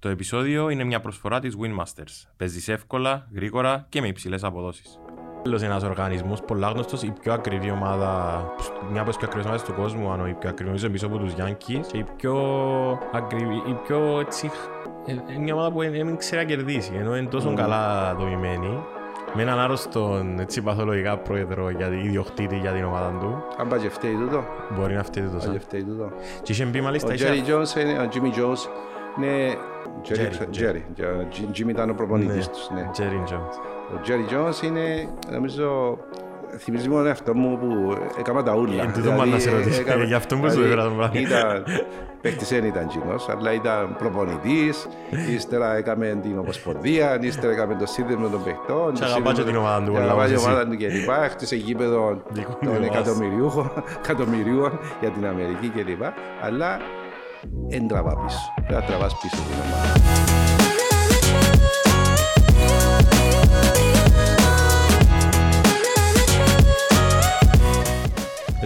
Το επεισόδιο είναι μια προσφορά της Winmasters. Παίζεις εύκολα, γρήγορα και με υψηλές αποδόσεις. Άλλος ένας οργανισμός πολλά γνωστός, η πιο ακριβή ομάδα, μια από τις πιο ακριβές ομάδες του κόσμου, αν η πιο ακριβή, νομίζω πίσω από τους Yankees και η πιο ακριβή, η πιο έτσι, ε, ε, μια ομάδα που δεν ξέρει να κερδίσει, ενώ είναι τόσο καλά δομημένη, με έναν άρρωστον έτσι παθολογικά πρόεδρο για την ιδιοκτήτη για την ομάδα του. Αν πάει και φταίει τούτο. Μπορεί να φταίει Αν τούτο. και φταίει τούτο. Και είχε μπει μάλιστα... Ο είχε- Jerry Jones είναι, ο Jimmy Jones είναι... Jerry, Jerry, Jerry. Jerry. Jimmy ήταν ο προπονητής τους, ναι. Jerry Jones. Ο Jerry Jones είναι, νομίζω, θυμίζει μόνο αυτό μου που έκανα τα ούλα. Εν τούτο πάνε να σε ρωτήσω. έκανα- Γι' αυτό μου σου δηλαδή, έφερα τον πράγμα. Ήταν, παίχτης δεν ήταν κοινός, αλλά ήταν προπονητής, ύστερα έκαμε την ομοσπονδία, ύστερα έκαμε το σύνδεσμο των παιχτών. Και το αγαπά και σύνδεσμο- την ομάδα του, και πολλά αγαπά όπως την εσύ. ομάδα του κλπ. Έχτισε γήπεδο Δικό των μου εκατομμυριούχων εκατομμυρίων για την Αμερική κλπ. Αλλά δεν τραβά πίσω. Πρέπει να τραβάς πίσω την ομάδα.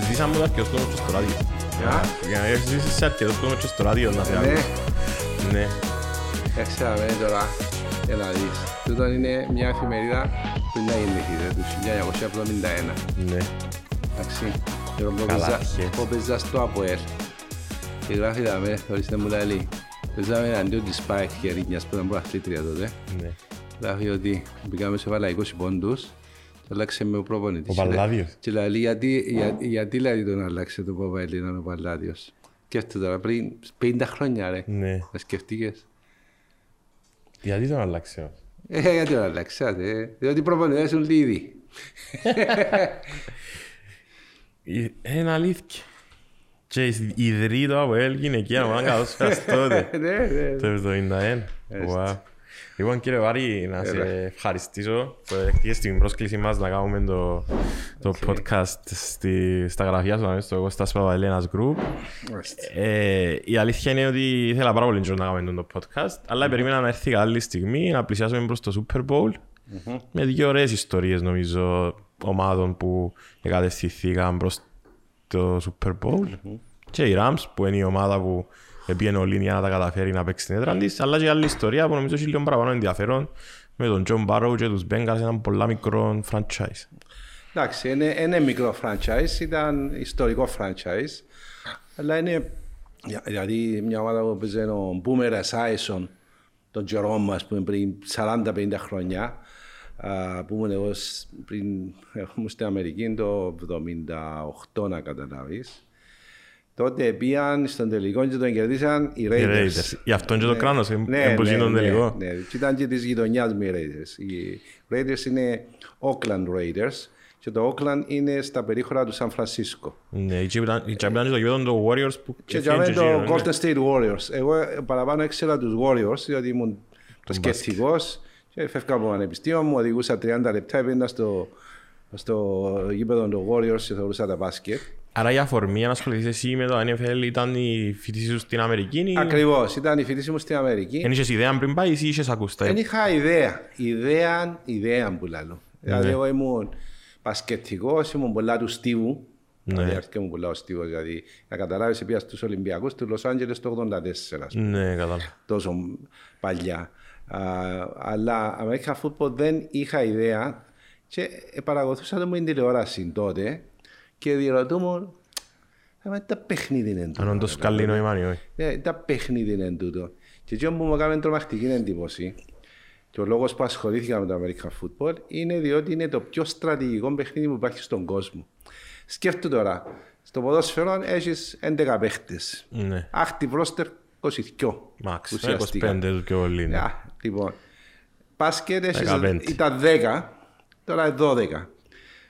Ζήσαμε αρκετός κόσμος και στο ράδιο. Α. Για να ζήσεις σε αρκετός κόσμος και στο ράδιο να σε Ναι. ακούσει. Ναι. Έξαμε τώρα, έλα δεις. Τούτο είναι μια εφημερίδα που είναι να γεννηθείτε, του 1971. Ναι. Εντάξει, και που Καλά παίζα- αρχές. που παίζα στο ΑΠΟΕΛ. Και γράφει τα με, ορίστε μου λέει, παίζαμε εναντίον της ΠΑΕΚ Χερίνιας που ήταν προαθλήτρια τότε. Ναι. Γράφει ότι μπήκαμε σε βάλα 20 πόντους και άλλαξε με ο προπονητής. Ο Παλλάδιος. Και λέει, γιατί, για, γιατί λέει τον άλλαξε το Παπαελίνα ο Παλλάδιος. Σκέφτεται τώρα, πριν 50 χρόνια ρε. Ναι. Να σκεφτήκες. Γιατί τον άλλαξε όμως; Ε, γιατί τον αλλάξατε, ε. διότι οι προπονητές είναι λίγοι. Ε, Είναι αλήθεια. Και ιδρύει το ΑΒΕΛ γυναικεία ομάδα καθόσφαιρας τότε. Ναι, ναι. Το 71. Wow. Λοιπόν κύριε Βάρη, να σε ευχαριστήσω που δεχτήκες την πρόσκληση μας να κάνουμε το, το podcast στη, στα γραφεία σου, στο Κώστας Παπαελένας Group. Μάλιστα. Ε, η αλήθεια είναι ότι ήθελα πάρα πολύ καιρό να κάνουμε το podcast, αλλά περίμενα να έρθει καλή στιγμή να πλησιάσουμε προς το Super Bowl με δύο ωραίες ιστορίες νομίζω ομάδων που εγκατευθυνθήκαν προς το Super Bowl. Και οι Rams που είναι η ομάδα που πήγαινε όλη για να τα καταφέρει να παίξει την έδρα της αλλά και άλλη ιστορία που νομίζω έχει λίγο παραπάνω ενδιαφέρον με τον John Barrow και τους Bengals έναν πολλά μικρό franchise. Εντάξει, είναι, είναι μικρό franchise, ήταν ιστορικό franchise, αλλά είναι για- δηλαδή μια ομάδα που παίζει ο Boomer Esiason, τον Jerome μας που είναι πριν 40-50 χρόνια, α, που ήμουν εγώ σ- πριν, ήμουν στην Αμερική το 78 να καταλάβεις. Τότε πήγαν στον τελικό και τον κερδίσαν οι Οι Raiders. Raiders. Γι' αυτόν και το κράνος, ε, Ναι, ε, που ναι, γίνον ναι, τελικό. ναι. Και ήταν και της γειτονιάς με οι Raiders. Οι Raiders είναι Oakland Raiders και το Oakland είναι στα περίχωρα του Σαν Φρανσίσκο. Ναι, η Chip ήταν η Chip ήταν και το γήπεδο των Warriors που Και έφυγε για μένα γύρω, το ναι. Golden State Warriors. Εγώ ε, παραπάνω ήξερα τους Warriors, διότι ήμουν σκεπτικός και φεύγα από το πανεπιστήμιο μου, οδηγούσα 30 λεπτά, έπαιρνα στο, στο γήπεδο των Warriors και θεωρούσα τα μπάσκετ. Άρα η αφορμή να ασχοληθείς εσύ με το NFL ήταν η φοιτησή σου στην Αμερική ή Ακριβώς, ήταν η φοιτήση μου στην Αμερική. δεν είχες ιδέα πριν πάει ή είχες ακούστα. Δεν είχα ιδέα. Ιδέα, ιδέα που λέω. Δηλαδή, Ναι. εγώ ήμουν πασκετικό, ήμουν πολλά του Στίβου. Ναι. Δηλαδή, αρχικά ήμουν πολλά ο Στίβος, δηλαδή, να καταλάβεις, πήγα στους Ολυμπιακούς του Λος Άντζελες το 84, ας πούμε, Ναι, κατάλαβα. τόσο παλιά. Α, αλλά American Football δεν είχα ιδέα και ε, παρακολουθούσα το μου την τηλεόραση τότε και διερωτούμουν, «Ε, τα παιχνίδι είναι τούτο, Αν όντως ρε, καλή νόημα ή όχι. ναι, τα παιχνίδι είναι τούτο. Και αυτό που μου έκανε τρομακτική εντύπωση και ο λόγος που ασχολήθηκα με το American Football είναι διότι είναι το πιο στρατηγικό παιχνίδι που υπάρχει στον κόσμο. Σκέφτομαι τώρα, στο ποδόσφαιρο έχεις 11 παίχτες. Ναι. Active roster 22. Μάξ, ουσιαστικά. 25 του πιο πολύ. ναι. Α, λοιπόν, μπάσκετ έχεις, 15. ήταν 10, τώρα είναι 12.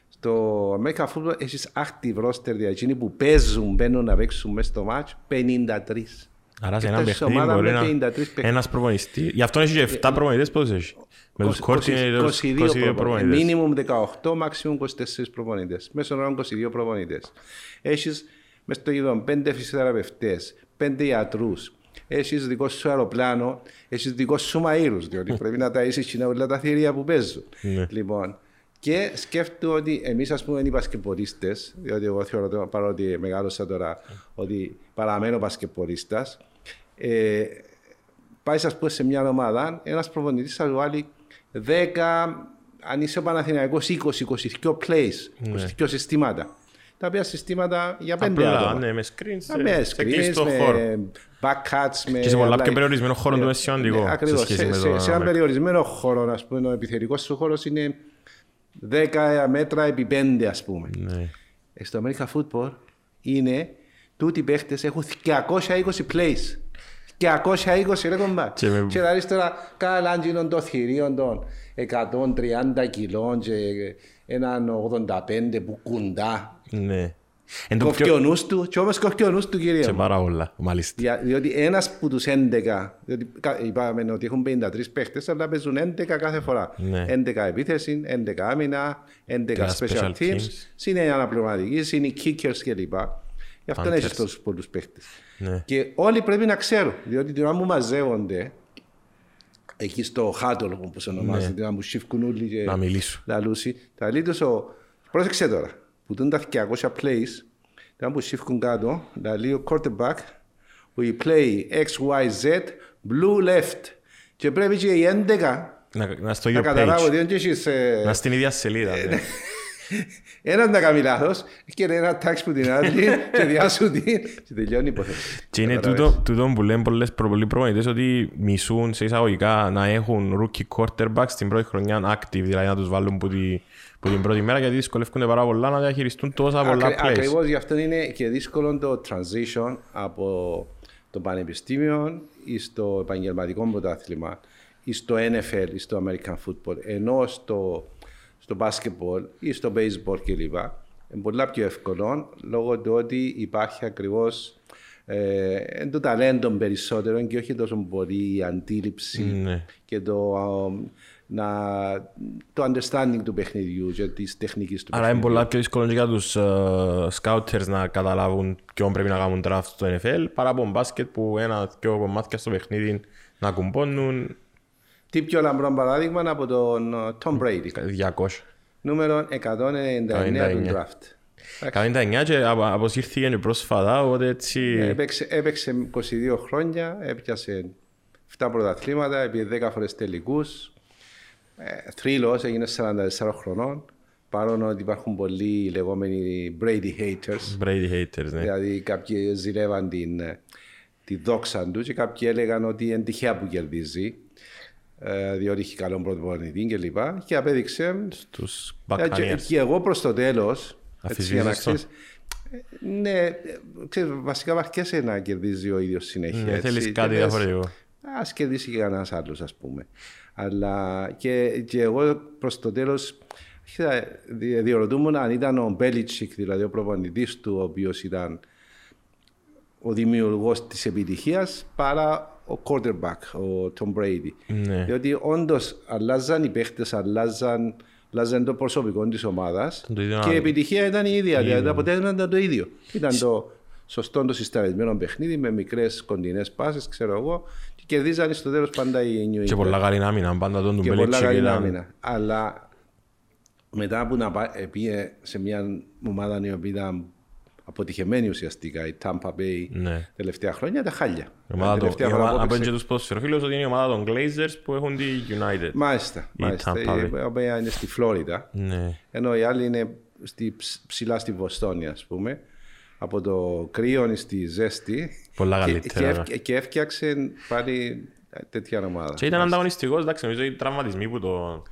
Στο American Football έχεις active roster, δηλαδή εκείνοι που παίζουν, μπαίνουν να παίξουν μέσα στο match, 53. Άρα σε Και ένα φτάσεις παιχνίδι ομάδα μπορεί με να... 53 παίκτες. Ένας προπονητής. Γι' αυτό έχει και 7 προπονητές πόσους έχεις; Με τους 20 coordinators 22 προπονητές. Μίνιμουμ 18, maximum 24 προπονητές. Μέσω όρων 22 προπονητές. Έχεις μες στο είδο 5 φυσιοθεραπευτές, 5 ιατρούς, έχεις δικό σου αεροπλάνο, έχεις δικό σου μαΐρους, διότι πρέπει να τα είσαι και όλα τα θηρία που παίζουν. Ναι. Λοιπόν, και σκέφτομαι ότι εμείς ας πούμε οι μπασκεπολίστες, διότι εγώ θεωρώ το- παρότι μεγάλωσα τώρα ότι παραμένω μπασκεπολίστας, ε, πάει ας πούμε, σε μια ομάδα, ένας προπονητής θα του βάλει 10, αν είσαι ο Παναθηναϊκός 20, 22 plays, 22 συστήματα. Τα οποία συστήματα για πέντε Απλά, άτομα. ναι, με screens, Με σε- σε screens, κλειστό χώρο. με backcuts, με... Και σε πολλά like- πιο περιορισμένο χώρο του είναι σημαντικό. Ναι, σε Ακριβώς. σχέση Σε, με σε, το σε ένα Αμερικό. περιορισμένο χώρο, ας πούμε, ο επιθετικός σου χώρος είναι 10 μέτρα επί 5, ας πούμε. Ναι. Ε, Στο American Football είναι τούτοι οι παίχτες έχουν 220 plays. 220 ρε κομπά. Και Και, με- και δηλαδή τώρα καλά γίνον των θηρίων των 130 κιλών και έναν 85 που κουντά. Ναι. Εν το Κόφει πιο... ο νους του και όμως κόφει ο νους του κύριε Σε μου. πάρα πολλά, μάλιστα. Δια- Διότι ένας που τους 11, διότι κα- είπαμε ότι έχουν 53 παίχτες, αλλά παίζουν 11 κάθε φορά. Ναι. 11 επίθεση, 11 άμυνα, 11 Και special special teams, teams. είναι οι αναπληρωματικοί, είναι οι kickers κλπ. Γι' αυτό Punters. έχεις τόσους πολλούς παίχτες. Ναι. Και όλοι πρέπει να ξέρουν, διότι την ώρα που μαζεύονται, εκεί στο χάτολ όπως ονομάζεται, την ώρα που σιφκούν όλοι και Ναι. Να μιλήσω. λαλούσει, θα λέει τους ο... Πρόσεξε τώρα, που τούν τα 200 plays, την ώρα που σιφκούν κάτω, θα λέει ο quarterback, we play X, Y, Z, blue left. Και πρέπει και οι 11 Να, να στο να ίδιο καταλάβω page. ότι δεν έχεις... ε, Να στην ίδια σελίδα. ναι. Ένας να κάνει λάθος και ένα τάξη που την άλλη και διάσου την και τελειώνει η υπόθεση. Και είναι Καταλάβες. τούτο, τούτο που λένε πολλές προ- πολλοί προπονητές ότι μισούν σε εισαγωγικά να έχουν rookie quarterbacks στην πρώτη χρονιά active, δηλαδή να τους βάλουν που, τη, που την πρώτη μέρα γιατί δυσκολεύονται πάρα πολλά να διαχειριστούν τόσα πολλά Ακρι- plays. Ακριβώς γι' αυτό είναι και δύσκολο το transition από το πανεπιστήμιο ή στο επαγγελματικό πρωτάθλημα ή στο NFL ή στο American football ενώ στο, στο basketball ή στο baseball κλπ. Είναι πολλά πιο εύκολο λόγω του ότι υπάρχει ακριβώς ε, εν το ταλέντο περισσότερο και όχι τόσο πολύ η αντίληψη Ναι. και το, α, να, το understanding του παιχνιδιού και της τεχνικής του Άρα είναι παιχνιδιού. πολλά πιο δύσκολο και για τους uh, scouters να καταλάβουν ποιον πρέπει να κάνουν draft στο NFL παρά από μπάσκετ που ένα πιο κομμάτια στο παιχνίδι να κουμπώνουν Τι πιο λαμπρό παράδειγμα από τον uh, Tom Brady. 200. Νούμερο 199 του 99. draft. Κατά 99 και απο- αποσύρθηκε και πρόσφατα, οπότε έτσι... Έπαιξε, έπαιξε 22 χρόνια, έπιασε 7 πρωταθλήματα, επί 10 φορές τελικούς. Ε, θρύλος, έγινε 44 χρονών. Παρόλο ότι υπάρχουν πολλοί λεγόμενοι Brady haters. Brady haters, ναι. Δηλαδή κάποιοι ζηλεύαν την, τη δόξα τους και κάποιοι έλεγαν ότι είναι τυχαία που κερδίζει. ε, διότι έχει καλό προπονητή και λοιπά. Και απέδειξε Τους ε, και, Buccaneers. και εγώ προς το τέλος, έτσι για να Αφισβήτησες το. ξέρεις, ε, ναι, ε, ξέρεις, βασικά βαρκέσαι να κερδίζει ο ίδιος συνέχεια. Ναι, έτσι. θέλεις Και κάτι λες, διαφορετικό. Ας κερδίσει και κανένας άλλος, ας πούμε. Αλλά και, και εγώ προς το τέλος κοίτα, δι- διερωτούμουν αν ήταν ο Μπέλιτσικ, δηλαδή ο προπονητής του, ο οποίος ήταν ο δημιουργός της επιτυχίας, παρά ο quarterback, ο Tom Brady. Ναι. Διότι όντως αλλάζαν οι παίχτες, αλλάζαν, αλλάζαν το προσωπικό της ομάδας Το ίδιο και η άλλο. επιτυχία ήταν η ίδια, δηλαδή το αποτέλεσμα ήταν το ίδιο. Ήταν το σωστό, το συσταρισμένο παιχνίδι με μικρές κοντινές πάσες, ξέρω εγώ, και κερδίζανε στο τέλος πάντα οι New Και England. πολλά καλή άμυνα, πάντα τον του Και πολλά Belichick καλή ήταν... άμυνα. Αλλά μετά που να πά- ε, πήγε σε μια ομάδα η οποία ήταν αποτυχημένη ουσιαστικά, η Tampa Bay, Ναι. τελευταία χρόνια, τα χάλια. Η ομάδα των- τελευταία η φορά ομάδα- που Να πω έπαιξε- και τους ποδοσφαιροφίλους ότι είναι η ομάδα των Glazers που έχουν τη United. Μάλιστα, Η μάλιστα. Tampa Bay. Η οποία είναι στη Φλόριντα. Ναι. Ενώ οι άλλοι είναι στη, ψ- ψηλά στη Βοστόνια, ας πούμε. Από το κρύο στη ζέστη. Πολλά Και, καλύτερα. και, ευ- και έφτιαξε πάλι τέτοια ομάδα. Και ήταν ανταγωνιστικός, εντάξει, νομίζω οι τραυματισμοί που το...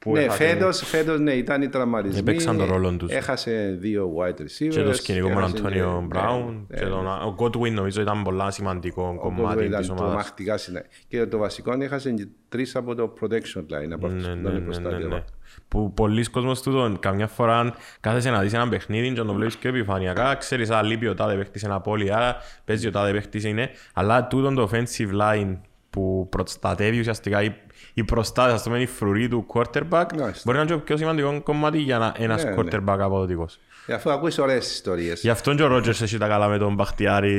που ναι, έχασε. φέτος, φέτος ναι, ήταν οι τραυματισμοί. Έπαιξαν τον ρόλο τους. Έχασε δύο wide receivers. Και το σκηνικό με τον έχασε Αντώνιο και- Μπράουν. ναι, και τον- Ο Godwin νομίζω ήταν πολλά σημαντικό Ο κομμάτι Γκόγκο της ήταν ομάδας. τρομακτικά συνα... Και το βασικό είναι έχασε και τρεις από το protection line. Από αυτούς Ναι, που ναι, ήταν ναι, μπροστά ναι, και ναι. εδώ. Που πολλοί κόσμος τούτον, καμιά φορά κάθεσαι να δεις ένα παιχνίδι και να το βλέπεις και επιφανειακά, ξέρεις αν λείπει ο τάδε παίχτης ένα πόλη, άρα παίζει ο τάδε παίχτης είναι, αλλά τούτον το offensive line που προστατεύει ουσιαστικά η, η προστάση, ας το πούμε, η φρουρή του quarterback, Μάλιστα. μπορεί να είναι το πιο σημαντικό κομμάτι για να, ένας Ναι, ναι. quarterback αποδοτικός. Ε, Αφού ακούεις ωραίες ιστορίες. Γι' αυτόν και ο Ρότζερς έχει τα καλά με τον Μπαχτιάρη.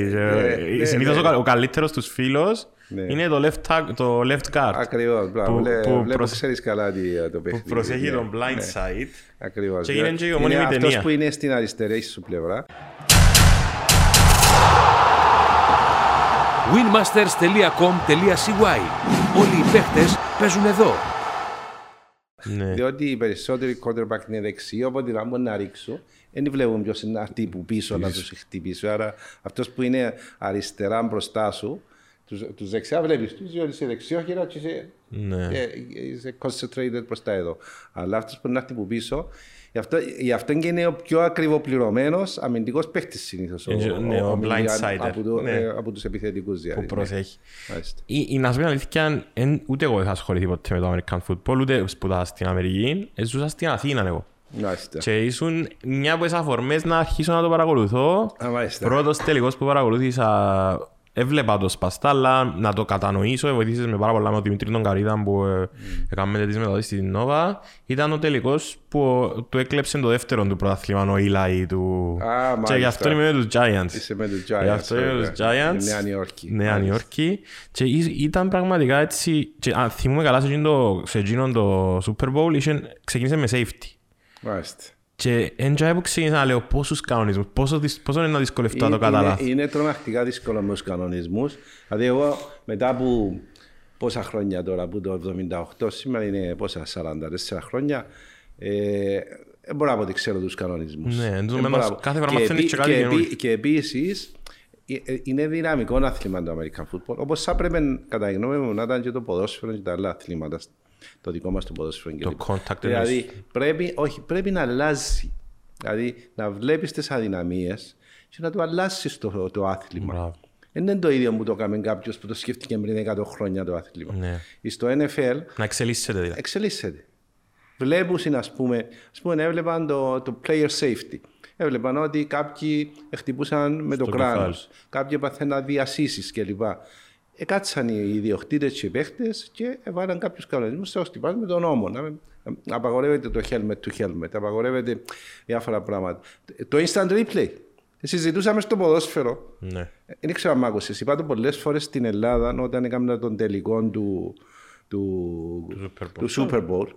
ναι, Συνήθως ναι. ο κα- ο καλύτερος τους φίλος Ναι. είναι το left, tag- το left guard. Ακριβώς, μπράβο. Που- Βλέ- που Βλέπω προσ- ξέρεις καλά τι, ε, το Που παιχνίδι. προσέχει Ναι, τον blind ναι. side. Ακριβώς. Και είναι και η ομώνυμη είναι αυτός ταινία. που είναι στην αριστερή σου πλευρά. winmasters.com.cy Όλοι οι παίχτες παίζουν εδώ. Ναι. Διότι οι περισσότεροι quarterback είναι δεξιοί, οπότε να μπορούν να ρίξουν. Δεν βλέπουν ποιος είναι αυτή που πίσω να τους χτυπήσει. Άρα αυτός που είναι αριστερά μπροστά σου, τους δεξιά βλέπεις τους, διότι είσαι δεξιόχειρα και είσαι, Ναι. ε, είσαι concentrated προ τα εδώ. Αλλά αυτός που είναι αυτή που πίσω, γι' αυτό, γι αυτό και είναι ο πιο ακριβοπληρωμένο αμυντικό παίχτη συνήθω. Ε, ναι, ο blindsider. Από, το, Ναι. ε, από του επιθετικού δηλαδή. Που προσέχει. Μάλιστα. Η, η, να σου πει την αλήθεια, εν, ούτε εγώ δεν θα ασχοληθεί ποτέ με το American football, ούτε σπουδάσα στην Αμερική, ε, ζούσα στην Αθήνα εγώ. Μάλιστα. Και ήσουν μια από τις αφορμές να αρχίσω να το παρακολουθώ. Α, μάλιστα. Πρώτος τελικός που παρακολούθησα, έβλεπα το σπαστά, αλλά να το κατανοήσω, βοηθήσες με πάρα πολλά με τον Δημήτρη τον Καρίδα που ε, έκαμε τις μεταδόσεις στην Νόβα. Ήταν ο τελικός που ο- του έκλεψε το δεύτερο του πρωταθλήμα, ο Ήλαϊ του. Α, και μάλιστα. γι' αυτό είμαι με τους Giants. Είσαι με τους Γι' Giants. αυτό είμαι με τους βέβαια. Giants. Νέα Νιόρκη. Νέα Μάλιστα. Νιόρκη. Και εί- ήταν πραγματικά έτσι. Και, αν θυμούμαι καλά σε εκείνο το, σε εκείνο το Super Bowl, είχε, ξεκίνησε με safety. Μάλιστα. Και έντια που ξεκίνησα να λέω πόσους κανονισμούς, πόσο, δυσ- πόσο είναι να δυσκολευτώ να το Είναι- καταλάβω. Είναι, είναι τρομακτικά δύσκολο με τους κανονισμούς. Δηλαδή, εγώ μετά από πόσα χρόνια τώρα, από το 78, σήμερα είναι πόσα, 44 χρόνια, ε, δεν μπορώ να πω ότι ξέρω τους κανονισμούς. Ναι, εν τω μεταξύ, κάθε φορά μαθαίνεις και κάτι και, καινούριο. επί- και επίσης, είναι δυναμικό άθλημα το American football. Όπως θα πρέπει, κατά τη γνώμη μου, να ήταν και το ποδόσφαιρο και τα άλλα αθλήματα. Το δικό μας το ποδόσφαιρο. και Το λοιπά. contact Δηλαδή, εννοείς. πρέπει, όχι, πρέπει να αλλάζει. Δηλαδή, να βλέπεις τις αδυναμίες και να του αλλάσεις το, το άθλημα. Μπράβο. Δεν είναι το ίδιο που το έκανε κάποιος που το σκέφτηκε πριν 100 χρόνια το άθλημα. Ναι. Στο NFL Να εξελίσσεται δηλαδή. εξελίσσεται. Βλέπουν, ας πούμε, ας πούμε, έβλεπαν το, το player safety. Έβλεπαν ότι κάποιοι χτυπούσαν με το Στο κράνος, κεφάλι. κάποιοι παθαίναν διασύσεις κλπ. Εκάτσαν οι ιδιοκτήτες και οι παίχτες και έβαλαν κάποιους κανονισμούς σε χτυπά με τον νόμο. Να, να απαγορεύεται το helmet to helmet, απαγορεύεται διάφορα πράγματα. Το instant replay. Συζητούσαμε στο ποδόσφαιρο. Ναι. Δεν ξέρω αν μ' άκουσες. Είπα το πολλές φορές στην Ελλάδα όταν έκανα τον τελικό του, του, Του Super Bowl. του Super Bowl.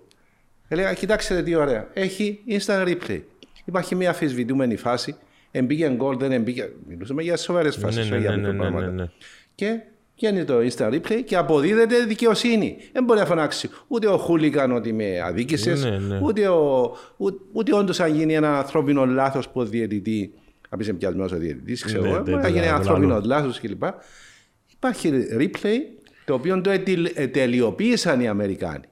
Έλεγα, κοιτάξτε τι ωραία. Έχει instant replay. Υπάρχει μια αφισβητούμενη φάση. Εμπήκε γκολ, δεν εμπήκε. Μιλούσαμε για σοβαρές Ναι, φάσεις. ναι, όχι για ναι, ναι, ναι, μικροπράγματα. ναι, ναι. Και βγαίνει το instant replay και αποδίδεται δικαιοσύνη. Δεν μπορεί να φωνάξει ούτε ο Χούλικαν ότι με αδίκησες, Ναι, ναι. ούτε, ο, ούτε, ούτε όντως αν γίνει ένα ανθρώπινο λάθος που ο διαιτητή. Να πεις εμπιασμένο ο διαιτητής, ξέρω Ναι, εγώ. ναι, Μπορεί να ναι, γίνει ναι, ένα ναι, ανθρώπινο άλλο. λάθος κλπ. Υπάρχει replay το οποίο το ετελ- ετελειοποίησαν οι Αμερικάνοι.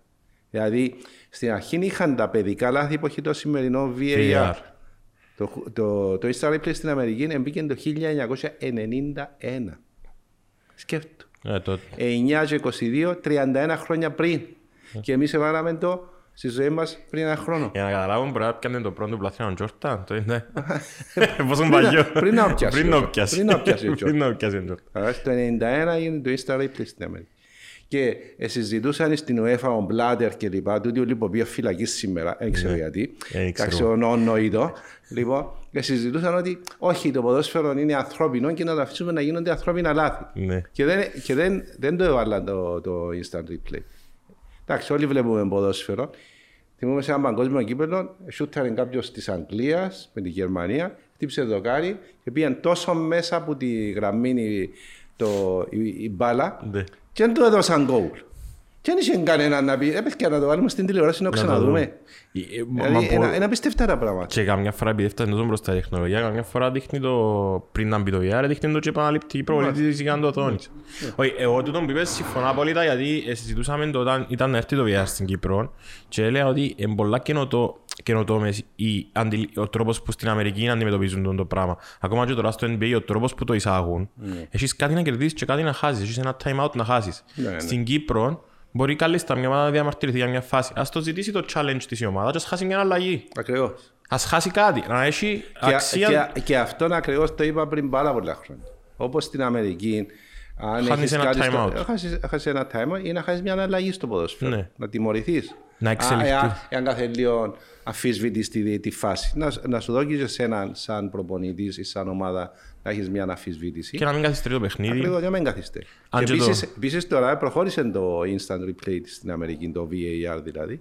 Δηλαδή στην αρχή είχαν τα παιδικά λάθη που έχει το σημερινό VAR. VAR. Το, το, το instant replay στην Αμερική μπήκε το 1991. Σκέφτο. Ε, το, 9 και 22, 31 χρόνια πριν. Και εμείς έβαλαμε το στη ζωή μας πριν ένα χρόνο. για να καταλάβουμε μπορεί να πιάνε το πρώτο πλαθήνα ο Τζόρταν. Το είναι. Πόσο παλιό. πριν να πιάσει Πριν ο να πιάσει. Πριν να πιάσει ο Jordan. Πριν να πιάσει ο Jordan. Άρα στο 91 έγινε το Instant Replay στην Αμερική. Και ε, συζητούσαν στην UEFA ο Μπλάτερ και λοιπά, τούτοι όλοι που πήγαν φυλακή σήμερα, δεν ξέρω γιατί. Ε, δεν ξέρω. Εντάξει, ο νόνοητο. Λοιπόν, και συζητούσαν ότι όχι, το ποδόσφαιρο είναι ανθρώπινο και να το αφήσουμε να γίνονται ανθρώπινα λάθη. Ναι. Και δεν, και δεν, δεν το έβαλαν το, το instant replay. Εντάξει, όλοι βλέπουμε ποδόσφαιρο. Θυμούμαι σε ένα παγκόσμιο κύπελο, σούταρε κάποιος της Αγγλίας με τη Γερμανία, χτύπησε δοκάρι και πήγαν τόσο μέσα από τη γραμμή η- το, η, η μπάλα Ναι. Qen todos a Angouro. Και δεν είχε κανένα να πει, έπαιχε να το βάλουμε στην τηλεόραση να το Να το ξαναδούμε. δούμε. Ε, ε, μα- Δηλαδή, μα ένα, πω- ένα απίστευτα τα πράγματα. Και καμιά φορά επειδή έφτανε τόσο μπροστά η τεχνολογία, καμιά φορά δείχνει το πριν να μπει το VR, δείχνει το και επαναληπτική προβολή της για να το οθόνης. Όχι, εγώ τούτον που είπες συμφωνώ απόλυτα γιατί ε, συζητούσαμε το όταν ήταν να έρθει το VR στην Κύπρο και έλεγα ότι είναι πολλά καινοτό, καινοτόμες οι αντιλ- ο τρόπος που στην Αμερική αντιμετωπίζουν το, το πράγμα. Ακόμα και τώρα στο NBA ο τρόπος που το εισάγουν, έχεις κάτι να κερδίσεις και κάτι να χάσεις, έχεις ένα time out να χάσεις. Ναι, ναι. Στην Κύπρο Μπορεί κάλλιστα μια ομάδα να διαμαρτυρηθεί για μια φάση. Ας το ζητήσει το challenge της η ομάδα και ας χάσει μια αλλαγή. Ακριβώς. Ας χάσει κάτι, να έχει Και, αξία. και, και αυτόν ακριβώς το είπα πριν πάρα πολλά χρόνια. Όπως στην Αμερική, αν Χάνεις έχεις ένα κάτι time στο- out. χάσεις- χάσεις ένα time out ή να χάσεις μια αλλαγή στο ποδόσφαιρο. Ναι. Να τιμωρηθείς. Να εξελιχθείς. Εάν κάθε λίγο αφισβητείς τη, τη φάση. Να, να σου δώσει σε έναν σαν προπονητής ή σαν ομάδα να έχεις μια αφισβήτηση. Και να μην καθυστερεί το παιχνίδι. Ακριβώς, για να μην καθιστεί. Αν Και και το- επίσης, επίσης τώρα προχώρησε το instant replay στην Αμερική, το VAR δηλαδή,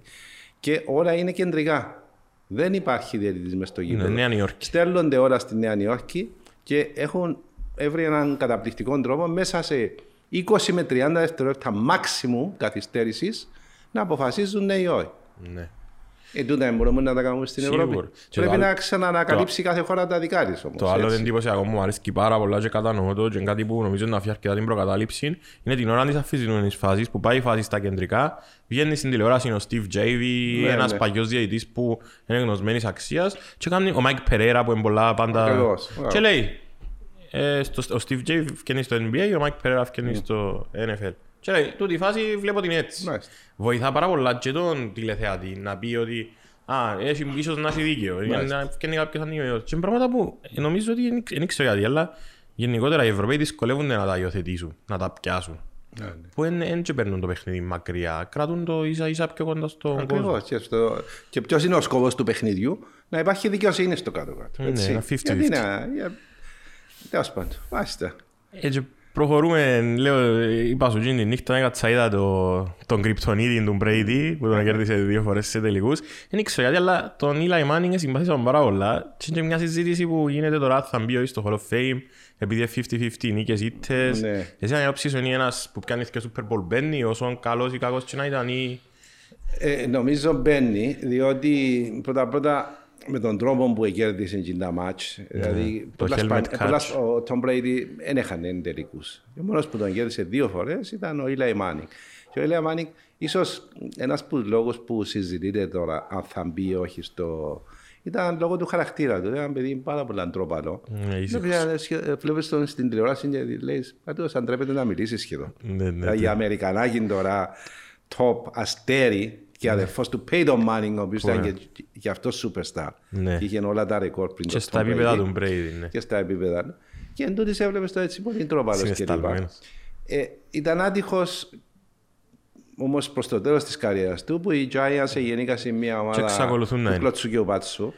και όλα είναι κεντρικά. Δεν υπάρχει διαιτητής μες στο γήπεδο. Νέα Νιόρκη. Στέλνονται όλα στη Νέα Νιόρκη και έχουν έβρει έναν καταπληκτικό τρόπο μέσα σε 20 με 30 δευτερόλεπτα maximum καθυστέρησης να αποφασίζουν ναι ή όχι. Ναι. Ε, τούτα μπορούμε να τα κάνουμε στην Σίγουρα. Ευρώπη. Και Πρέπει το να άλλο- ξαναανακαλύψει κάθε χώρα τα δικά της όμως. Το άλλο εντυπωσιακό μου αρέσει πάρα πολλά και κατανοώ το και κάτι που νομίζω να αφήσει αρκετά την προκατάληψη είναι την ώρα της αφιζημένης φάσης που πάει η φάση στα κεντρικά βγαίνει στην τηλεόραση ο Steve Javy, Ναι, ένας ναι. παλιός διαιτητής που είναι γνωσμένης αξίας και κάνει ο Mike Pereira που είναι πολλά πάντα Ακριβώς. και λέει ε, στο, ο Steve Javy βγαίνει στο NBA ο Mike Pereira βγαίνει στο NFL και λέει τούτη η φάση βλέπω την έτσι Μάλιστα. βοηθά πάρα πολλά και τον τηλεθεατή να πει ότι Α, έχει ίσως να έχει δίκαιο. Για Μάλιστα. να φτιάχνει κάποιος αντιμετώπιση. Και είναι πράγματα που ε, νομίζω ότι δεν- δεν ξέρω γιατί, αλλά γενικότερα οι Ευρωπαίοι δυσκολεύονται να τα υιοθετήσουν, να τα πιάσουν. Ναι, Που δεν και παίρνουν το παιχνίδι μακριά, κρατούν το ίσα ίσα πιο κοντά στον κόσμο. Ακριβώ. Και, στο... και ποιος είναι ο σκοπός του παιχνιδιού, να υπάρχει δικαιοσύνη στο κάτω-κάτω. Ναι, έτσι. ένα 50-50. Γιατί να. Για... Τέλος πάντων. Μάλιστα. Έτσι προχωρούμε, λέω, είπα σου γίνει νύχτα έκατσα είδα το, τον κρυπτονίδι του Brady που τον κέρδισε δύο φορές σε τελικούς. Δεν ξέρω γιατί, αλλά τον Eli Manning συμπαθήσαμε πάρα πολλά. Και είναι και μια συζήτηση που γίνεται τώρα, θα μπει ο στο Hall of Fame, επειδή είναι 50-50 νίκες ήττες. Ναι. Εσύ αν άποψη σου είναι ένας που πιάνει και Super Bowl μπαίνει, όσο καλός ή κακός και να ήταν ή... Ε, νομίζω μπαίνει, διότι πρώτα-πρώτα με τον τρόπο που κέρδισε την τα μάτς, δηλαδή το πολλά helmet σπαν- catch. πολλά- ο Tom Brady δεν έχανε τελικούς. Ο μόνος που τον κέρδισε δύο φορές ήταν ο Eli Manning. Και ο Eli Manning, ίσως ένας από τους λόγους που συζητείτε τώρα, αν θα μπει ή όχι στο... Ήταν λόγω του χαρακτήρα του. Ήταν ένα παιδί πάρα πολύ αντρόπαλο. Ναι, ήσυχος. Βλέπεις τον στην τηλεόραση και λέει, «Πατώ, σαν τρέπεται να μιλήσει σχεδόν. Ναι, ναι, Δηλαδή, για Αμερικανάκι τώρα, top αστέρι και αδερφός του Peyton Manning, ο οποίος ήταν και, και αυτός superstar. Ναι. Και είχε όλα τα ρεκόρ πριν Και το στα Tom επίπεδα Brady. του Brady, ναι. Και στα επίπεδα. Και εν τούτης έβλεπες το έτσι πολύ τρόπαλος και λοιπά. Συναισθαλμένος. Ε, ήταν άτυχος όμως προς το τέλος της καριέρας του που οι Giants γεννήκαν μια ομάδα εξακολουθούν να του είναι. κλωτσού και ο Πάτσου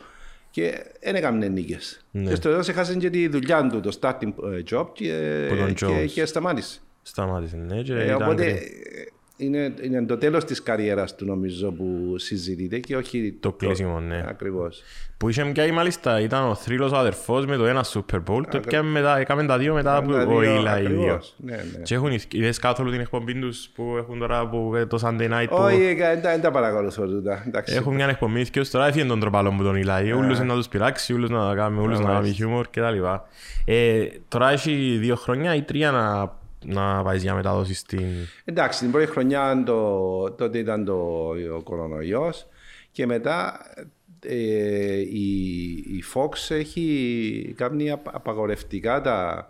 και δεν έκαναν νίκες. Ναι. Και στο τέλος έχασαν και τη δουλειά του, το starting ε, job και, Που τον και, Jones. και σταμάτησε. Σταμάτησε, ναι, και Ε, ήταν οπότε κρίμα. ε, είναι, είναι το τέλος της καριέρας του νομίζω που συζητείται και όχι Το κλείσιμο, ναι. Ακριβώς. Που είχε πια μάλιστα ήταν ο θρύλος αδερφός με το ένα Super Bowl, το έπιαμε μετά, έκαμε τα δύο μετά από Τα ο δύο, Eli οι δύο. ακριβώς. Ναι, ναι. Και έχουν, είδες καθόλου την εκπομπή τους που έχουν τώρα που, ε, το Sunday Night που Όχι, ε, δεν τα- δεν τα παρακολουθώ τούτα. Εντάξει. έχουν μια εκπομπή και ως τώρα έφυγε τον τροπαλό μου τον Eli, όλους να τους πειράξει, όλους να κάνουμε, όλους να κάνουμε μάλιστα. χιούμορ κτλ. Ε, τώρα έχει δύο χρόνια ή τρία να, να πάει για μετάδοση στην... Εντάξει, την πρώτη χρονιά το, τότε ήταν το, ο κορονοϊός και μετά ε, η, η Fox έχει κάνει απ- απαγορευτικά τα,